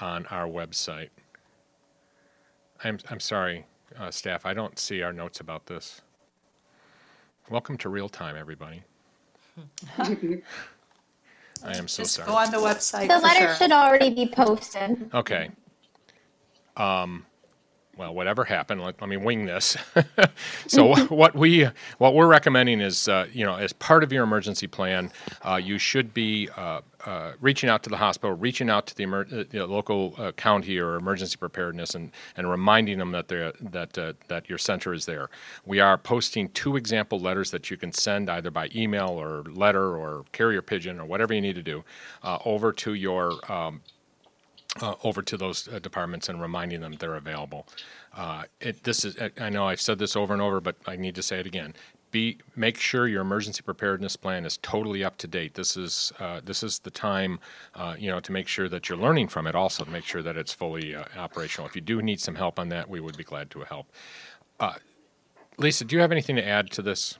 B: on our website. I'm, I'm sorry, staff, I don't see our notes about this. Welcome to real time, everybody. I am so
E: Just
B: sorry.
E: go on the website
F: The
E: for
F: letter
E: sure.
F: should already be posted.
B: Okay. Um, well, whatever happened, let, let me wing this. so what we what we're recommending is, uh, you know, as part of your emergency plan, uh, you should be uh, uh, reaching out to the hospital, reaching out to the, emer- uh, the local uh, county or emergency preparedness, and, and reminding them that that uh, that your center is there. We are posting two example letters that you can send either by email or letter or carrier pigeon or whatever you need to do uh, over to your um, uh, over to those departments and reminding them they're available. Uh, it, this is, I know I've said this over and over, but I need to say it again. Be, make sure your emergency preparedness plan is totally up to date. This is, uh, this is the time, uh, you know, to make sure that you're learning from it also, to make sure that it's fully uh, operational. If you do need some help on that, we would be glad to help. Uh, Lisa, do you have anything to add to this?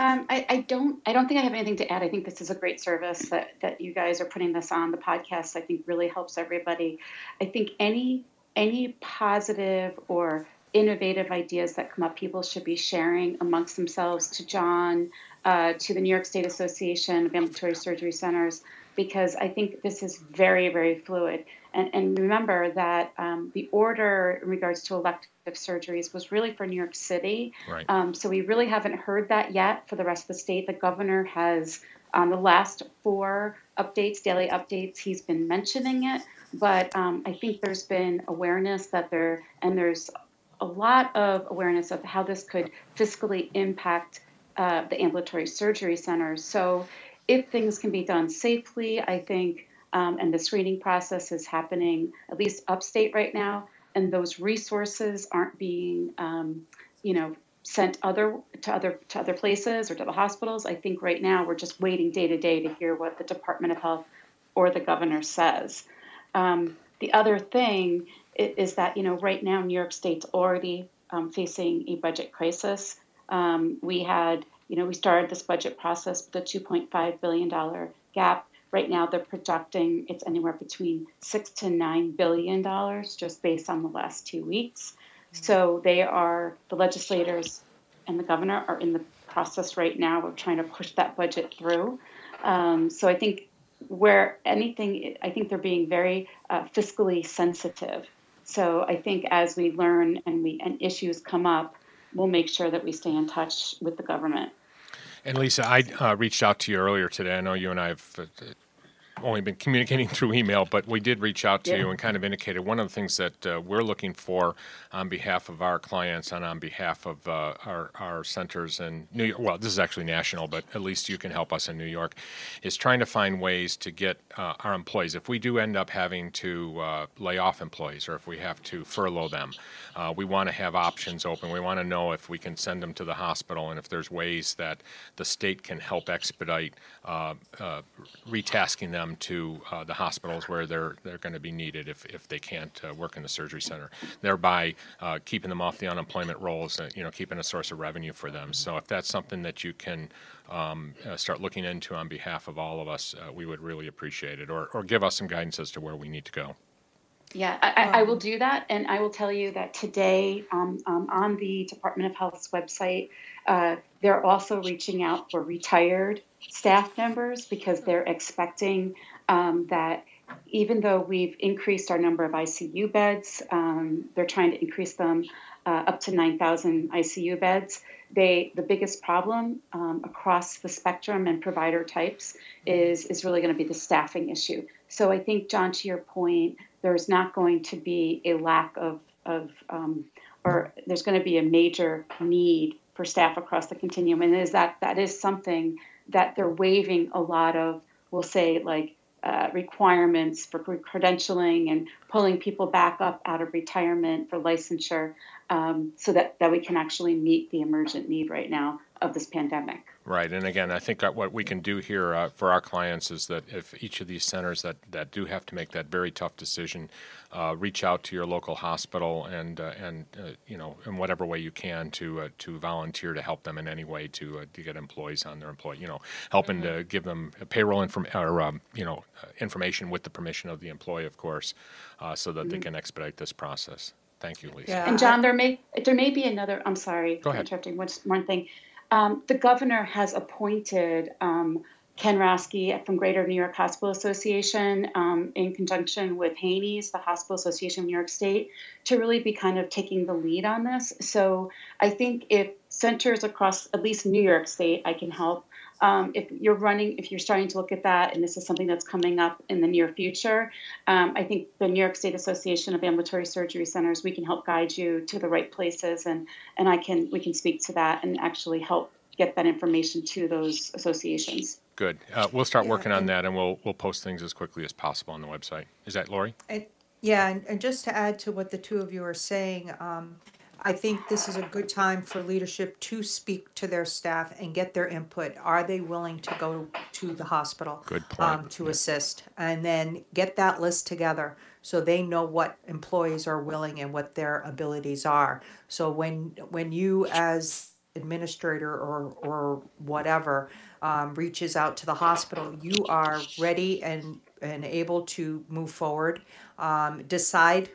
D: Um, I, I don't. I don't think I have anything to add. I think this is a great service that that you guys are putting this on the podcast. I think really helps everybody. I think any any positive or innovative ideas that come up, people should be sharing amongst themselves to John, uh, to the New York State Association of Ambulatory Surgery Centers, because I think this is very very fluid. and, and remember that um, the order in regards to elective surgeries was really for New York City.
B: Right.
D: Um, so we really haven't heard that yet for the rest of the state. The governor has, on the last four updates, daily updates, he's been mentioning it. But um, I think there's been awareness that there, and there's a lot of awareness of how this could fiscally impact uh, the ambulatory surgery centers. So if things can be done safely, I think, um, and the screening process is happening at least upstate right now, and those resources aren't being, um, you know, sent other to other to other places or to the hospitals. I think right now we're just waiting day to day to hear what the Department of Health or the governor says. Um, the other thing is, is, that you know right now New York State's already um, facing a budget crisis. Um, we had you know we started this budget process with a 2.5 billion dollar gap Right now, they're projecting it's anywhere between six to nine billion dollars just based on the last two weeks. So they are the legislators and the governor are in the process right now of trying to push that budget through. Um, so I think where anything, I think they're being very uh, fiscally sensitive. So I think as we learn and we and issues come up, we'll make sure that we stay in touch with the government.
B: And Lisa, I uh, reached out to you earlier today. I know you and I have uh, only been communicating through email, but we did reach out to
D: Yeah.
B: you and kind of indicated one of the things that uh, we're looking for on behalf of our clients and on behalf of uh, our, our centers in New York. Well, this is actually national, but at least you can help us in New York. Is trying to find ways to get uh, our employees. If we do end up having to uh, lay off employees, or if we have to furlough them, uh, we want to have options open. We want to know if we can send them to the hospital, and if there's ways that the state can help expedite uh, uh, retasking them to uh, the hospitals where they're they're going to be needed if, if they can't uh, work in the surgery center, thereby uh, keeping them off the unemployment rolls, uh, you know, keeping a source of revenue for them. So if that's something that you can um, uh, start looking into on behalf of all of us, we would really appreciate it, or or give us some guidance as to where we need to go.
D: Yeah, I, I, I will do that, and I will tell you that today um, um, on the Department of Health's website, uh, they're also reaching out for retired staff members because they're expecting um, that even though we've increased our number of ICU beds, um, they're trying to increase them uh, up to 9,000 ICU beds. They the biggest problem um, across the spectrum and provider types is is really going to be the staffing issue. So I think, John, to your point, there's not going to be a lack of of um, or there's going to be a major need for staff across the continuum, and is that that is something that they're waiving a lot of, we'll say like uh, requirements for credentialing and pulling people back up out of retirement for licensure um, so that, that we can actually meet the emergent need right now of this pandemic.
B: Right, and again, I think what we can do here uh, for our clients is that if each of these centers that, that do have to make that very tough decision, uh, reach out to your local hospital and uh, and uh, you know in whatever way you can to uh, to volunteer to help them in any way to uh, to get employees on their employee, you know, helping to give them a payroll inform or um, you know uh, information with the permission of the employee, of course, uh, so that they can expedite this process. Thank you, Lisa.
E: Yeah.
D: And John, there may there may be another. I'm sorry
B: Go ahead.
D: interrupting. One, one thing, um, the governor has appointed um, Ken Raske from Greater New York Hospital Association um, in conjunction with HANYS, the Hospital Association of New York State, to really be kind of taking the lead on this. So I think if centers across at least New York State, I can help. Um, if you're running, if you're starting to look at that, and this is something that's coming up in the near future, um, I think the New York State Association of Ambulatory Surgery Centers, we can help guide you to the right places, and and I can we can speak to that and actually help get that information to those associations.
B: Good. Uh, we'll start
E: Yeah,
B: working on
E: and-
B: that, and we'll we'll post things as quickly as possible on the website. Is that Lori?
E: And, yeah, and, and just to add to what the two of you are saying, um, I think this is a good time for leadership to speak to their staff and get their input. Are they willing to go to the hospital?
B: Good point.
E: Um, to assist, and then get that list together so they know what employees are willing and what their abilities are. So when when you as administrator or or whatever um, reaches out to the hospital, you are ready and and able to move forward, um, decide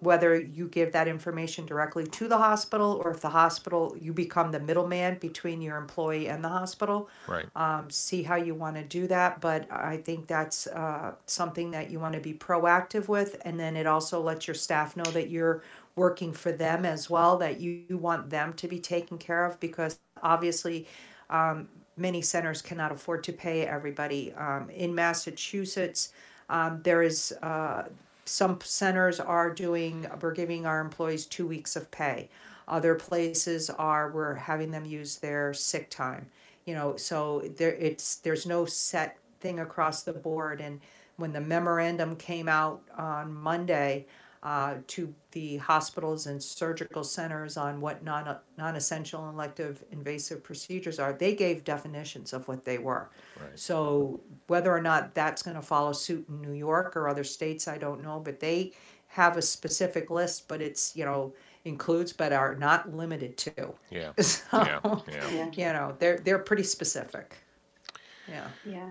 E: whether you give that information directly to the hospital or if the hospital you become the middleman between your employee and the hospital
B: Right.
E: um, see how you want to do that but i think that's uh, something that you want to be proactive with and then it also lets your staff know that you're working for them as well that you, want them to be taken care of because obviously um, many centers cannot afford to pay everybody. Um, in massachusetts um, there is uh, some centers are doing we're giving our employees two weeks of pay. Other places are we're having them use their sick time. You know so there it's there's no set thing across the board. And when the memorandum came out on monday uh, to the hospitals and surgical centers on what non, non-essential and elective invasive procedures are they gave definitions of what they were
B: Right.
E: so whether or not that's going to follow suit in New York or other states, I don't know, but they have a specific list, but it's, you know, includes but are not limited to.
B: Yeah.
E: So,
B: Yeah. Yeah.
D: Yeah.
E: you know, they're they're pretty specific. Yeah.
D: Yeah.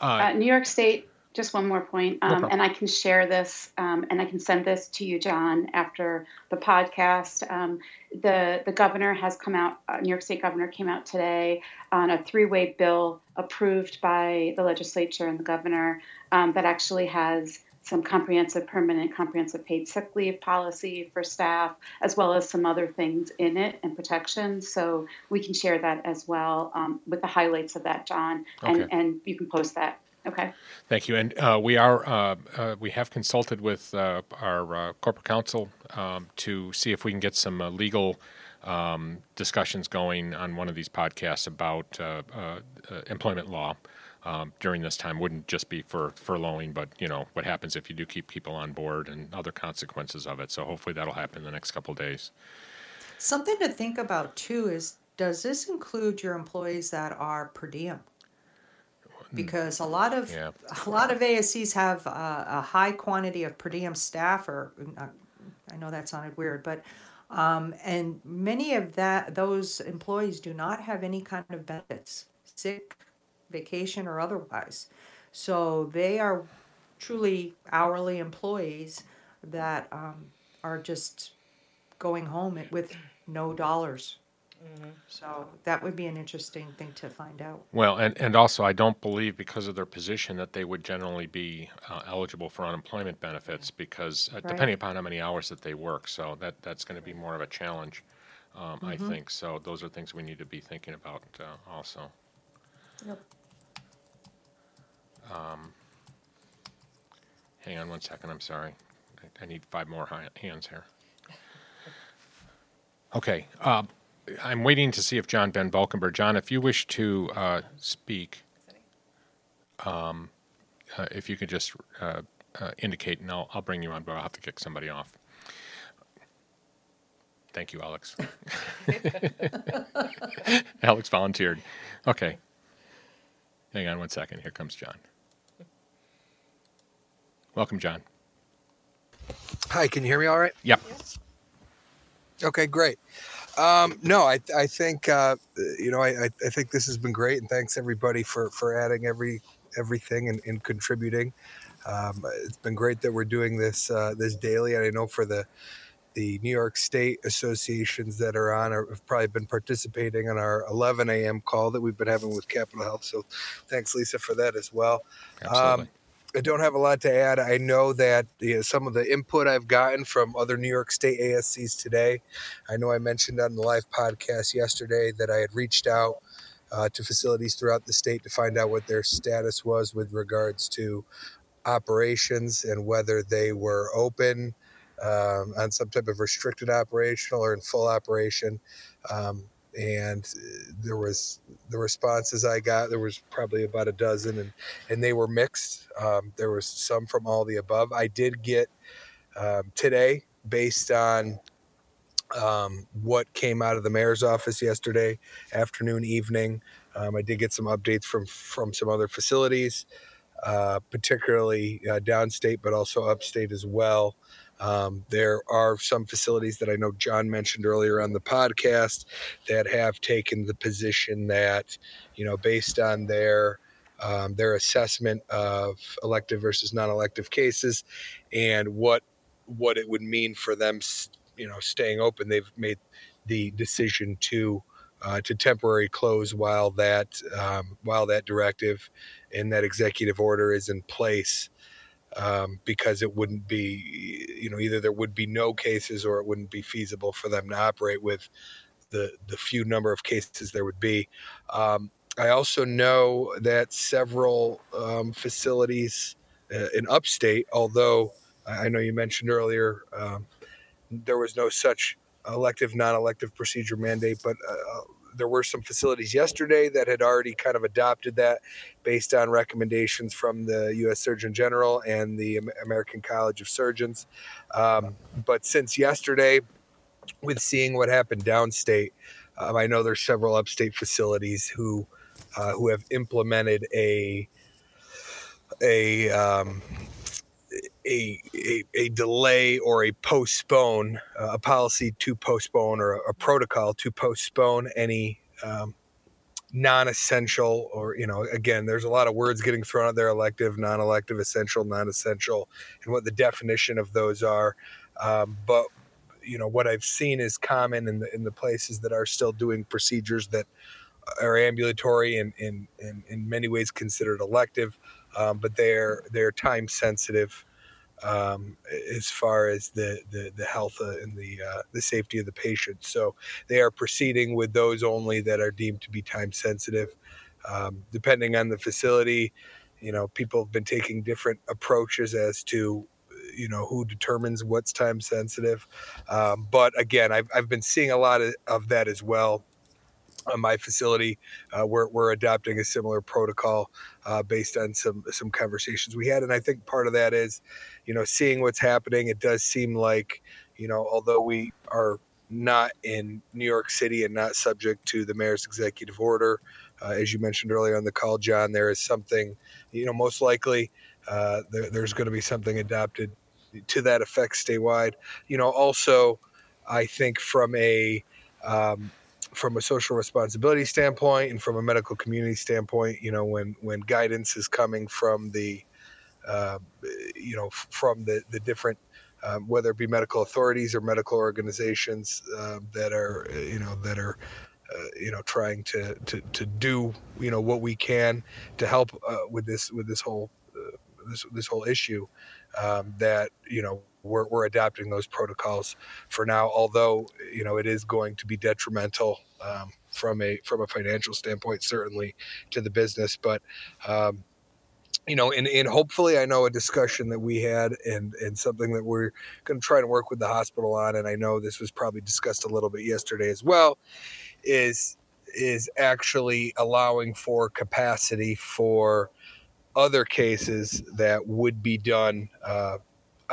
B: Uh,
D: Uh, New York State, just one more point, um,
B: problem.
D: and I can share this, um, and I can send this to you, John, after the podcast. Um, the the governor has come out. Uh, New York State governor came out today on a three way bill approved by the legislature and the governor um, that actually has some comprehensive, permanent, comprehensive paid sick leave policy for staff, as well as some other things in it and protections. So we can share that as well um, with the highlights of that, John, and
B: Okay.
D: and you can post that. Okay.
B: Thank you. And uh, we are uh, uh, we have consulted with uh, our uh, corporate counsel um, to see if we can get some uh, legal um, discussions going on one of these podcasts about uh, uh, uh, employment law um, during this time. Wouldn't just be for furloughing, but you know what happens if you do keep people on board and other consequences of it. So hopefully that'll happen in the next couple of days.
E: Something to think about too is does this include your employees that are per diem? Because a lot of
B: Yeah.
E: a lot of ASCs have uh, a high quantity of per diem staff, or uh, I know that sounded weird, but um, and many of that those employees do not have any kind of benefits, sick, vacation, or otherwise. So they are truly hourly employees that um, are just going home with no dollars. So that would be an interesting thing to find out.
B: Well, and, and also, I don't believe because of their position that they would generally be uh, eligible for unemployment benefits because uh, depending upon how many hours that they work. So that, that's going to be more of a challenge, um, I think. So those are things we need to be thinking about uh, also.
E: Yep.
B: Hang on one second, I'm sorry. I, I need five more hi- hands here. Okay, uh, I'm waiting to see if John Ben Valkenberg, John, if you wish to uh, speak, um, uh, if you could just uh, uh, indicate, and I'll, I'll bring you on, but I'll have to kick somebody off. Thank you, Alex. Alex volunteered. Okay. Hang on one second. Here comes John. Welcome, John.
G: Hi, can you hear me all right?
B: Yep.
G: Okay, great. Um, no, I, I think uh, you know I, I think this has been great, and thanks everybody for for adding every everything and, and contributing. Um, it's been great that we're doing this uh, this daily, and I know for the the New York State associations that are on are, have probably been participating in our 11 a.m. call that we've been having with Capital Health. So, thanks, Lisa, for that as well.
B: Absolutely.
G: I don't have a lot to add. I know that you know, some of the input I've gotten from other New York State ASCs today. I know I mentioned on the live podcast yesterday that I had reached out uh, to facilities throughout the state to find out what their status was with regards to operations and whether they were open um, on some type of restricted operational or in full operation. Um, and uh, there was the responses I got. There was probably about a dozen, and and they were mixed. Um, there was some from all the above. I did get um, today, based on um, what came out of the mayor's office yesterday afternoon, evening. Um, I did get some updates from from some other facilities, uh, particularly uh, downstate, but also upstate as well. Um, there are some facilities that I know John mentioned earlier on the podcast that have taken the position that, you know, based on their um, their assessment of elective versus non-elective cases and what what it would mean for them, you know, staying open. They've made the decision to uh, to temporary close while that um, while that directive and that executive order is in place. Um, because it wouldn't be, you know, either there would be no cases or it wouldn't be feasible for them to operate with the the few number of cases there would be. Um, I also know that several um, facilities uh, in upstate, although I know you mentioned earlier um, there was no such elective, non elective procedure mandate, but uh, there were some facilities yesterday that had already kind of adopted that based on recommendations from the U.S. Surgeon General and the American College of Surgeons. Um, but since yesterday, with seeing what happened downstate, um, I know there's several upstate facilities who uh, who have implemented a a um, a, a, a, delay or a postpone, uh, a policy to postpone or a, a protocol to postpone any um, non-essential or you know again there's a lot of words getting thrown out there elective non-elective essential non-essential and what the definition of those are. Um, but you know what i've seen is common in the in the places that are still doing procedures that are ambulatory and in in many ways considered elective um, but they're they're time sensitive um, as far as the the, the health uh, and the uh, the safety of the patient. So they are proceeding with those only that are deemed to be time sensitive. Um, depending on the facility, you know, people have been taking different approaches as to you know who determines what's time sensitive. Um, but again, I've I've been seeing a lot of, of that as well my facility. Uh, we're, we're adopting a similar protocol uh, based on some some conversations we had, and I think part of that is, you know, seeing what's happening. It does seem like, you know, although we are not in New York City and not subject to the mayor's executive order, uh, as you mentioned earlier on the call, John, there is something, you know, most likely uh, there, there's going to be something adopted to that effect statewide. You know, also, I think from a um, from a social responsibility standpoint and from a medical community standpoint, you know, when when guidance is coming from the, uh, you know, from the the different, um, whether it be medical authorities or medical organizations uh, that are, you know, that are. Uh, you know, trying to, to to do you know what we can to help uh, with this with this whole uh, this this whole issue um, that you know we're, we're adapting those protocols for now. Although you know it is going to be detrimental um, from a from a financial standpoint, certainly to the business, but. Um, you know, and, and hopefully, I know a discussion that we had, and and something that we're going to try to work with the hospital on, and I know this was probably discussed a little bit yesterday as well, is is actually allowing for capacity for other cases that would be done uh,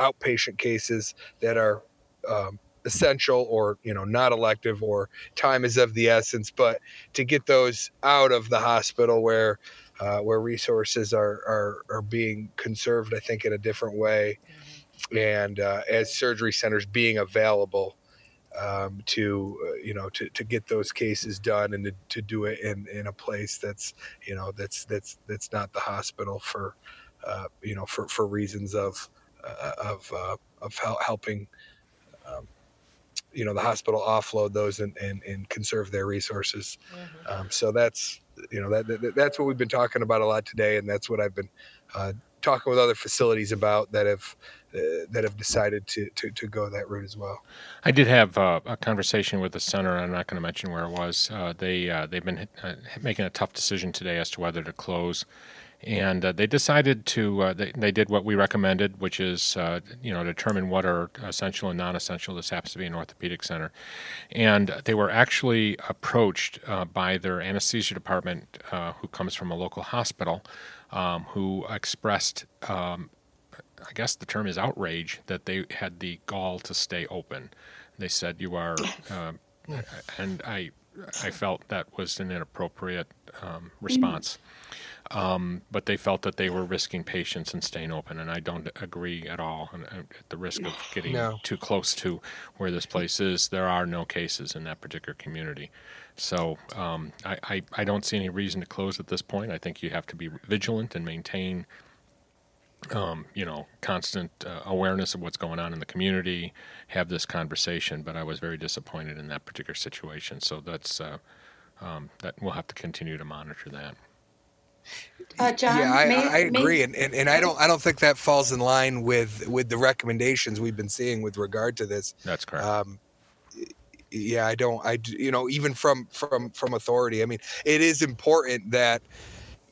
G: outpatient cases that are um, essential or you know not elective or time is of the essence but to get those out of the hospital where uh, where resources are, are are being conserved i think in a different way mm-hmm. and uh, as surgery centers being available um, to uh, you know to, to get those cases done and to, to do it in, in a place that's you know that's that's that's not the hospital for uh, you know for, for reasons of of uh, of helping um, you know the hospital offload those and, and, and conserve their resources. Mm-hmm. Um, so that's you know that, that, that's what we've been talking about a lot today, and that's what I've been uh, talking with other facilities about that have uh, that have decided to, to, to go that route as well.
B: I did have uh, a conversation with the center. I'm not going to mention where it was. Uh, they uh, they've been uh, making a tough decision today as to whether to close and uh, they decided to uh, they, they did what we recommended which is uh, you know determine what are essential and non-essential. This happens to be an orthopedic center. And they were actually approached uh, by their anesthesia department uh, who comes from a local hospital um, who expressed um, i guess the term is outrage that they had the gall to stay open. They said you are uh, and i i felt that was an inappropriate um, response um, but they felt that they were risking patients and staying open, and I don't agree at all. And at the risk of getting no. too close to where this place is, there are no cases in that particular community. So um, I, I, I, don't see any reason to close at this point. I think you have to be vigilant and maintain um, you know, constant uh, awareness of what's going on in the community, have this conversation. But I was very disappointed in that particular situation. So that's uh, um, that we'll have to continue to monitor that.
D: Uh, John,
G: yeah, I,
D: may-
G: I
D: may-
G: agree, and, and, and I don't I don't think that falls in line with with the recommendations we've been seeing with regard to this.
B: That's correct.
G: Um, yeah, I don't. I you know even from from from authority. I mean, it is important that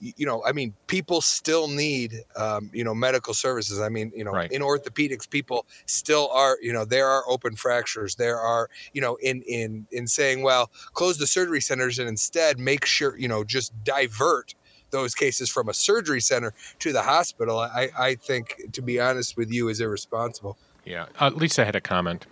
G: you know. I mean, people still need um, you know medical services. I mean, you know,
B: Right.
G: in orthopedics, people still are you know there are open fractures. There are you know in in in saying well close the surgery centers and instead make sure you know just divert those cases from a surgery center to the hospital. I I think to be honest with you is irresponsible.
B: yeah. Uh, Lisa had a comment.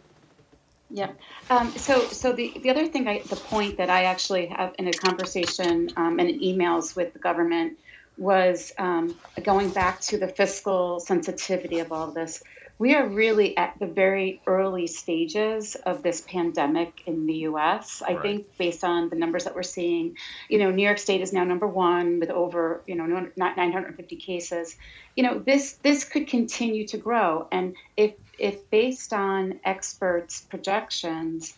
D: Yeah. Um, so, so the, the other thing, I, the point that I actually have in a conversation um, and in emails with the government was um, going back to the fiscal sensitivity of all this. We are really at the very early stages of this pandemic in the U.S. I
B: Right.
D: think, based on the numbers that we're seeing, you know, New York State is now number one with over, you know, 950 cases. You know, this this could continue to grow, and if if based on experts' projections,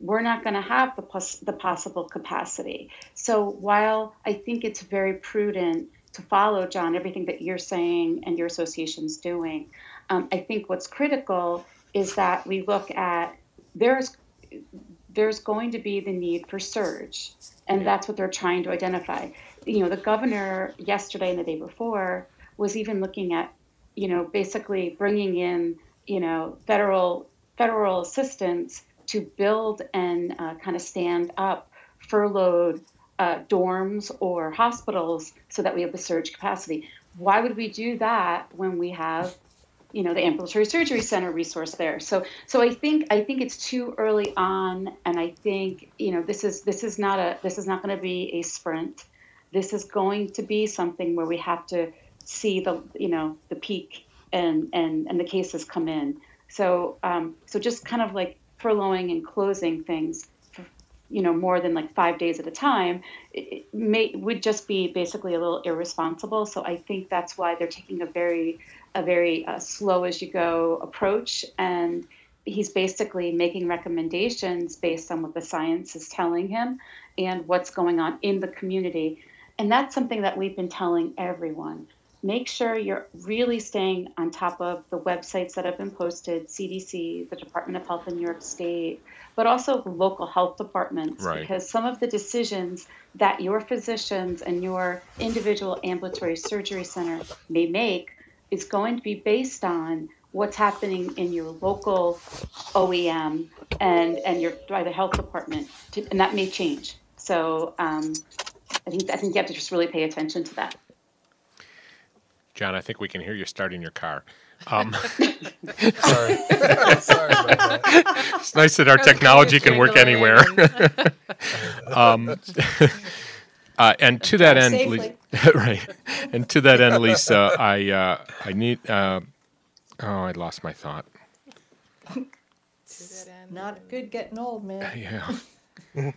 D: we're not going to have the pos- the possible capacity. So while I think it's very prudent to follow John everything that you're saying and your association's doing, um, I think what's critical is that we look at there's there's going to be the need for surge, and that's what they're trying to identify. You know, the governor yesterday and the day before was even looking at, you know, basically bringing in, you know, federal federal assistance to build and uh, kind of stand up furloughed uh, dorms or hospitals so that we have the surge capacity. Why would we do that when we have you know the ambulatory surgery center resource there. So so i think i think it's too early on and i think you know this is this is not a this is not going to be a sprint. This is going to be something where we have to see the you know the peak and and and the cases come in. So um so just kind of like furloughing and closing things you know more than like five days at a time it may would just be basically a little irresponsible. So i think that's why they're taking a very a very uh, slow as you go approach and he's basically making recommendations based on what the science is telling him and what's going on in the community and that's something that we've been telling everyone make sure you're really staying on top of the websites that have been posted cdc the department of health in new york state but also local health departments
B: Right.
D: because some of the decisions that your physicians and your individual ambulatory surgery center may make is going to be based on what's happening in your local OEM and and your by the health department, to, and that may change. So um, I think I think you have to just really pay attention to that.
B: John, I think we can hear you starting your car. Um,
G: Sorry, sorry about that.
B: it's nice that our technology can work anywhere. um, uh, and to that end,
E: Safely.
B: Li- right, and to that end, Lisa, I uh, I need. Uh, oh, I lost my thought.
E: Not good getting old, man.
B: Yeah.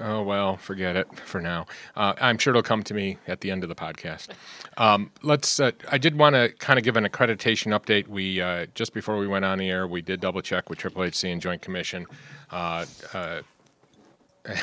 B: oh well, forget it for now. Uh, I'm sure it'll come to me at the end of the podcast. Um, let's. Uh, I did want to kind of give an accreditation update. We uh, just before we went on the air, we did double check with Triple HC and Joint Commission, uh, uh,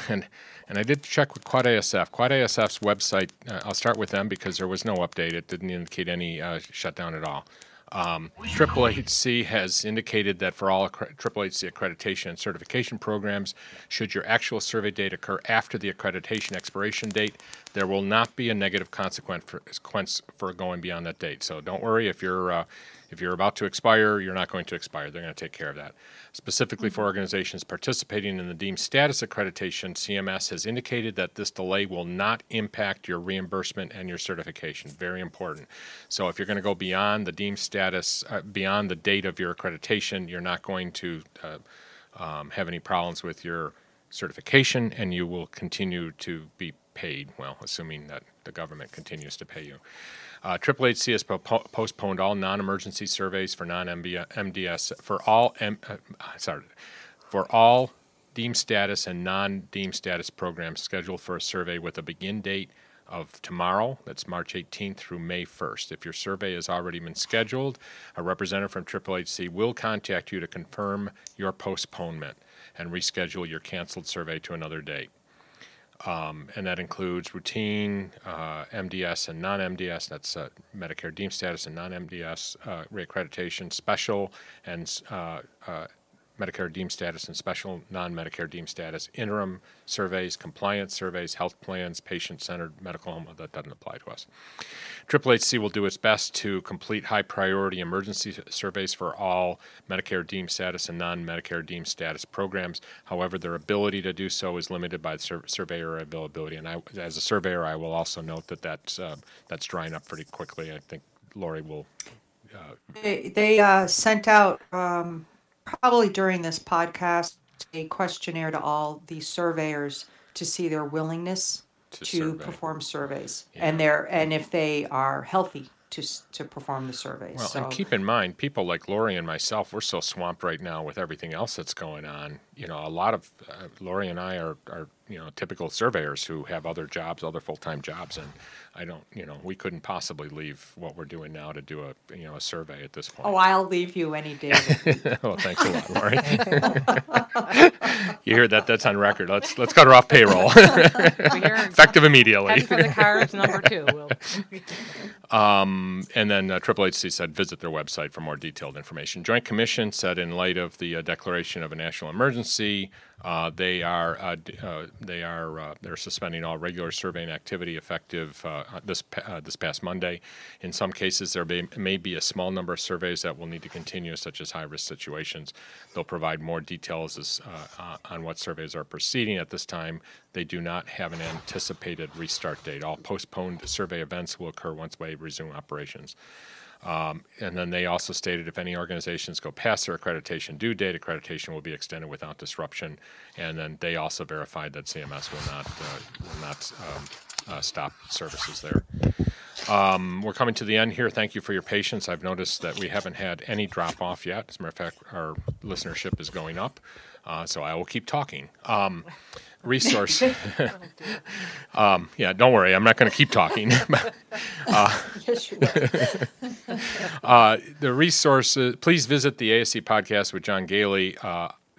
B: and and I did check with Quad ASF. Quad ASF's website. Uh, I'll start with them because there was no update. It didn't indicate any uh, shutdown at all. Um, Triple HC has indicated that for all accre- Triple HC accreditation and certification programs, should your actual survey date occur after the accreditation expiration date, there will not be a negative consequence for, consequence for going beyond that date. So don't worry if you're uh, if you're about to expire, you're not going to expire. They're going to take care of that. Specifically for organizations participating in the deemed status accreditation, CMS has indicated that this delay will not impact your reimbursement and your certification. Very important. So if you're going to go beyond the deemed status, uh, beyond the date of your accreditation, you're not going to uh, um, have any problems with your certification, and you will continue to be paid. Well, assuming that the government continues to pay you. Uh, Triple HC has po- postponed all non-emergency surveys for non-MDS for all M, uh, sorry for all deemed status and non-deemed status programs scheduled for a survey with a begin date of tomorrow, that's March 18th through May 1st. If your survey has already been scheduled, a representative from HHC will contact you to confirm your postponement and reschedule your canceled survey to another date. Um, and that includes routine, uh, MDS and non-MDS, that's uh, Medicare deemed status and non-MDS uh, reaccreditation, special and uh, uh, Medicare deemed status and special non-Medicare deemed status, interim surveys, compliance surveys, health plans, patient-centered medical home, that doesn't apply to us. HHC will do its best to complete high-priority emergency surveys for all Medicare deemed status and non-Medicare deemed status programs. However, their ability to do so is limited by sur- surveyor availability. And I, as a surveyor, I will also note that that's, uh, that's drying up pretty quickly. I think Lori will
E: They, they uh, sent out, um, probably during this podcast, a questionnaire to all the surveyors to see their willingness
B: To
E: to
B: survey.
E: perform surveys and their, and if they are healthy to, to perform the surveys.
B: Well,
E: So,
B: and keep in mind, people like Lori and myself, we're so swamped right now with everything else that's going on. You know, a lot of uh, Lori and I are, are, you know, typical surveyors who have other jobs, other full-time jobs, and I don't, you know, we couldn't possibly leave what we're doing now to do a, you know, a survey at this point.
E: oh, I'll leave you any day.
B: well, thanks a lot, Lori. you hear that? That's on record. Let's let's cut her off payroll, effective immediately.
A: for the cars number two. We'll,
B: And then uh, Triple HC said visit their website for more detailed information. Joint Commission said in light of the uh, declaration of a national emergency, uh, they are uh, d- uh, they are uh, they're suspending all regular surveying activity effective uh, this uh, this past Monday. In some cases, there may, may be a small number of surveys that will need to continue, such as high risk situations. They'll provide more details as, uh, uh, on what surveys are proceeding at this time. They do not have an anticipated restart date. All postponed survey events will occur once we resume operations. Um, And then they also stated if any organizations go past their accreditation due date, accreditation will be extended without disruption. And then they also verified that CMS will not, uh, will not um, uh, stop services there. Um, We're coming to the end here. Thank you for your patience. I've noticed that we haven't had any drop off yet. As a matter of fact, our listenership is going up, uh, so I will keep talking. Um, Resource. Um, Yeah, don't worry, I'm not going to keep talking.
E: Yes, you will.
B: Uh, the resources, please visit the ASC podcast with John Goehle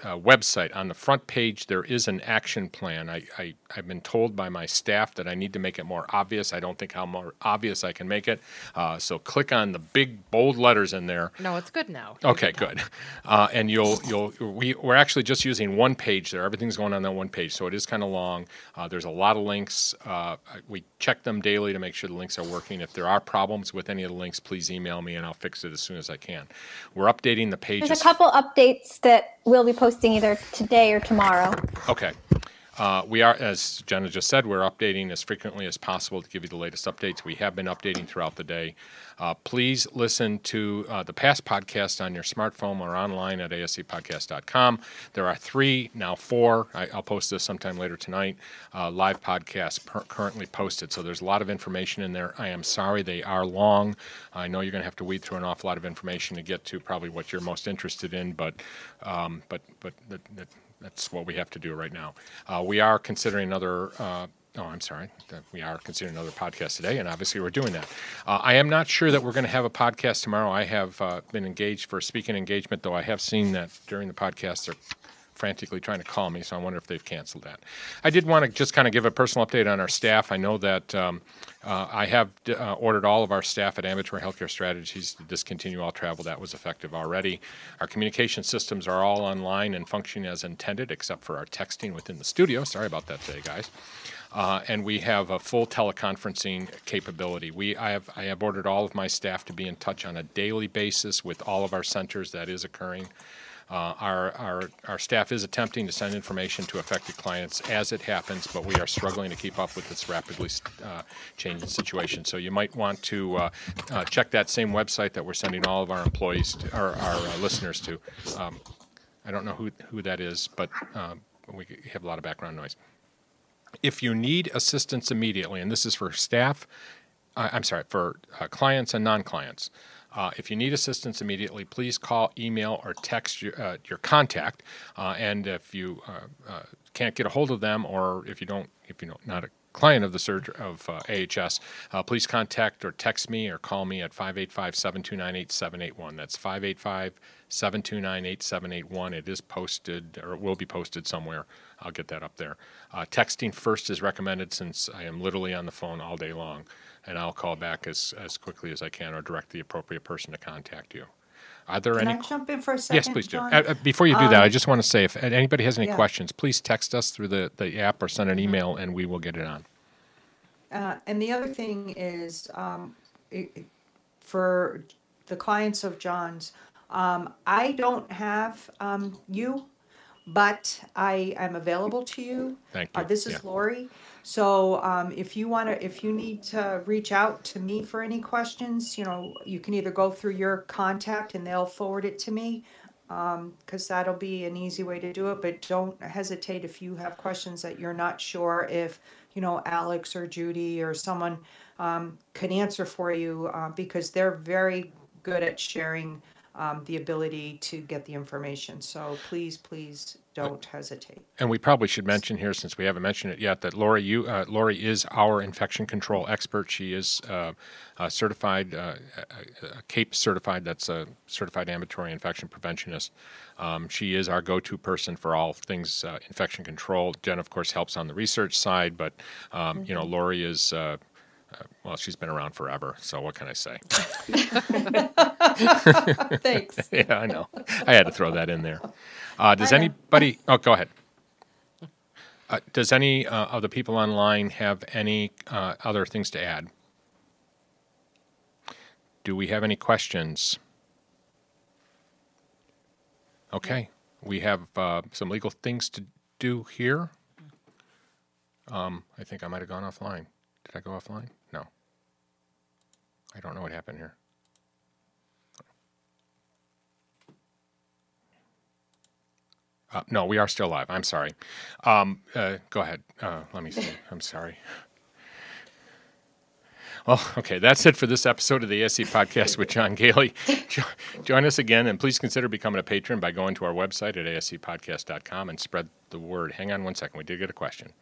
B: uh, website. On the front page, there is an action plan. I, I, I've been told by my staff that I need to make it more obvious. I don't think how more obvious I can make it. Uh, so click on the big bold letters in there.
A: no, it's good now.
B: Okay, good. Uh, and you'll you'll we we're actually just using one page there. Everything's going on that one page, so it is kind of long. Uh, there's a lot of links. Uh, we check them daily to make sure the links are working. If there are problems with any of the links, please email me and I'll fix it as soon as I can. We're updating the pages.
F: There's a couple updates that we'll be posting either today or tomorrow.
B: Okay. Uh, we are, as Jenna just said, we're updating as frequently as possible to give you the latest updates. We have been updating throughout the day. Uh, please listen to uh, the past podcast on your smartphone or online at ascpodcast.com. There are three, now four, I, I'll post this sometime later tonight, uh, live podcasts per- currently posted. So there's a lot of information in there. I am sorry they are long. I know you're going to have to weed through an awful lot of information to get to probably what you're most interested in, but, um, but, but that's what we have to do right now. Uh, we are considering another. Uh, oh, I'm sorry. We are considering another podcast today, and obviously we're doing that. Uh, I am not sure that we're going to have a podcast tomorrow. I have uh, been engaged for speaking engagement, though I have seen that during the podcast they're frantically trying to call me, so I wonder if they've canceled that. I did want to just kind of give a personal update on our staff. I know that um, uh, I have uh, ordered all of our staff at Ambulatory Healthcare Strategies to discontinue all travel. That was effective already. Our communication systems are all online and functioning as intended, except for our texting within the studio. Sorry about that today, guys. Uh, and we have a full teleconferencing capability. We, I have, I have ordered all of my staff to be in touch on a daily basis with all of our centers. That is occurring. Uh, Our, our, our staff is attempting to send information to affected clients as it happens, but we are struggling to keep up with this rapidly uh, changing situation. So you might want to uh, uh, check that same website that we're sending all of our employees, to- or our uh, listeners to. Um, I don't know who, who that is, but um, we have a lot of background noise. If you need assistance immediately, and this is for staff, I- I'm sorry, for uh, clients and non-clients. Uh, If you need assistance immediately, please call, email, or text your, uh, your contact. Uh, And if you uh, uh, can't get a hold of them, or if you don't if you're not a client of the surge of uh, AHS, please contact or text me or call me at 585-729-8781. That's 585-729-8781. It is posted or it will be posted somewhere. I'll get that up there. Texting first is recommended since I am literally on the phone all day long, and I'll call back as, as quickly as I can or direct the appropriate person to contact you. Are there
E: Can
B: any?
E: I jump in for a second,
B: Yes, please do.
E: John?
B: Uh, uh, Before you do that, I
E: Um,
B: just want to say, if anybody has any
E: yeah.
B: questions, please text us through the, the app or send an
E: Mm-hmm.
B: email, and we will get it on.
E: Uh, and the other thing is, um, for the clients of John's, um, I don't have, um, you, but I am available to you.
B: Thank
E: Uh,
B: you.
E: this
B: Yeah.
E: is Lori. So, um, if you wanna, if you need to reach out to me for any questions, you know, you can either go through your contact and they'll forward it to me. Um, cause that'll be an easy way to do it, but don't hesitate if you have questions that you're not sure if, you know, Alex or Judy or someone, um, could answer for you, uh, because they're very good at sharing, um, the ability to get the information. So please, please don't hesitate.
B: And we probably should mention here, since we haven't mentioned it yet, that Lori, you, uh, Lori is our infection control expert. She is uh, uh, certified, uh, uh, uh, CAIP certified, that's a certified ambulatory infection preventionist. Um, she is our go-to person for all things uh, infection control. Jen, of course, helps on the research side, but um, you know, Lori is. Uh, well, she's been around forever, so what can I say?
E: Thanks.
B: yeah, I know. I had to throw that in there. Uh, does anybody? Oh, go ahead. Uh, does any uh, of the people online have any uh, other things to add? Do we have any questions? Okay, we have uh, some legal things to do here. Um, I think I might have gone offline. Did I go offline? I don't know what happened here. Uh, no, we are still live. I'm sorry. Um, uh, go ahead. Uh, let me see. I'm sorry. Well, okay, that's it for this episode of the ASC Podcast with John Goehle. Jo- Join us again, and please consider becoming a patron by going to our website at ascpodcast.com and spread the word. Hang on one second. We did get a question.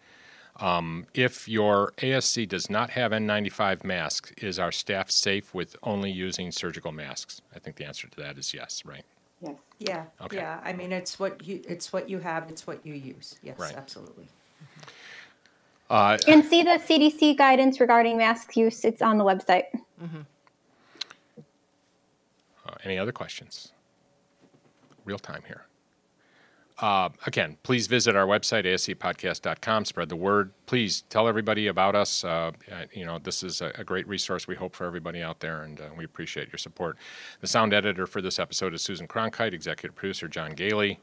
B: Um, if your ASC does not have N95 masks, is our staff safe with only using surgical masks? I think the answer to that is yes, right?
D: Yes.
E: Yeah,
B: Okay.
E: yeah, I mean, it's what you, it's what you have, it's what you use, yes,
B: Right.
E: absolutely.
B: Uh,
F: And see the CDC guidance regarding mask use. It's on the website.
B: Uh, any other questions? Real time here. Uh, again, please visit our website, ascpodcast.com. Spread the word. Please tell everybody about us. Uh, uh, you know, this is a, a great resource we hope for everybody out there, and uh, we appreciate your support. The sound editor for this episode is Susan Cronkite, executive producer John Goehle.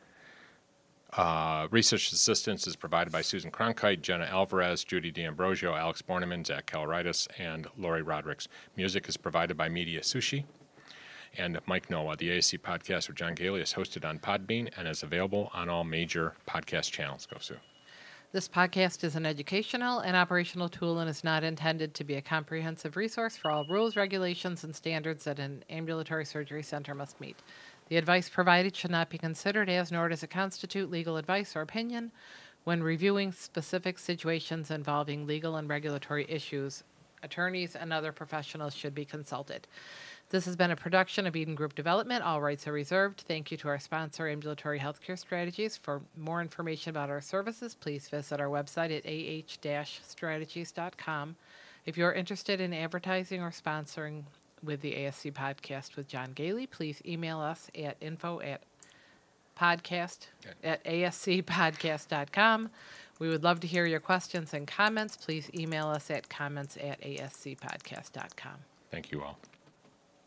B: Uh, research assistance is provided by Susan Cronkite, Jenna Alvarez, Judy D'Ambrosio, Alex Borneman, Zach Caloritis, and Lori Rodericks. Music is provided by Media Sushi. And Mike Noah, the ASC podcast with John Goehle, is hosted on Podbean and is available on all major podcast channels. Go, Sue.
A: This podcast is an educational and operational tool and is not intended to be a comprehensive resource for all rules, regulations, and standards that an ambulatory surgery center must meet. The advice provided should not be considered as, nor does it constitute legal advice or opinion. When reviewing specific situations involving legal and regulatory issues, attorneys and other professionals should be consulted. This has been a production of Eden Group Development. All rights are reserved. Thank you to our sponsor, Ambulatory Healthcare Strategies. For more information about our services, please visit our website at ah-strategies.com. If you're interested in advertising or sponsoring with the ASC podcast with John Goehle, please email us at info at podcast at ascpodcast.com. We would love to hear your questions and comments. Please email us at comments at ascpodcast.com.
B: Thank you all.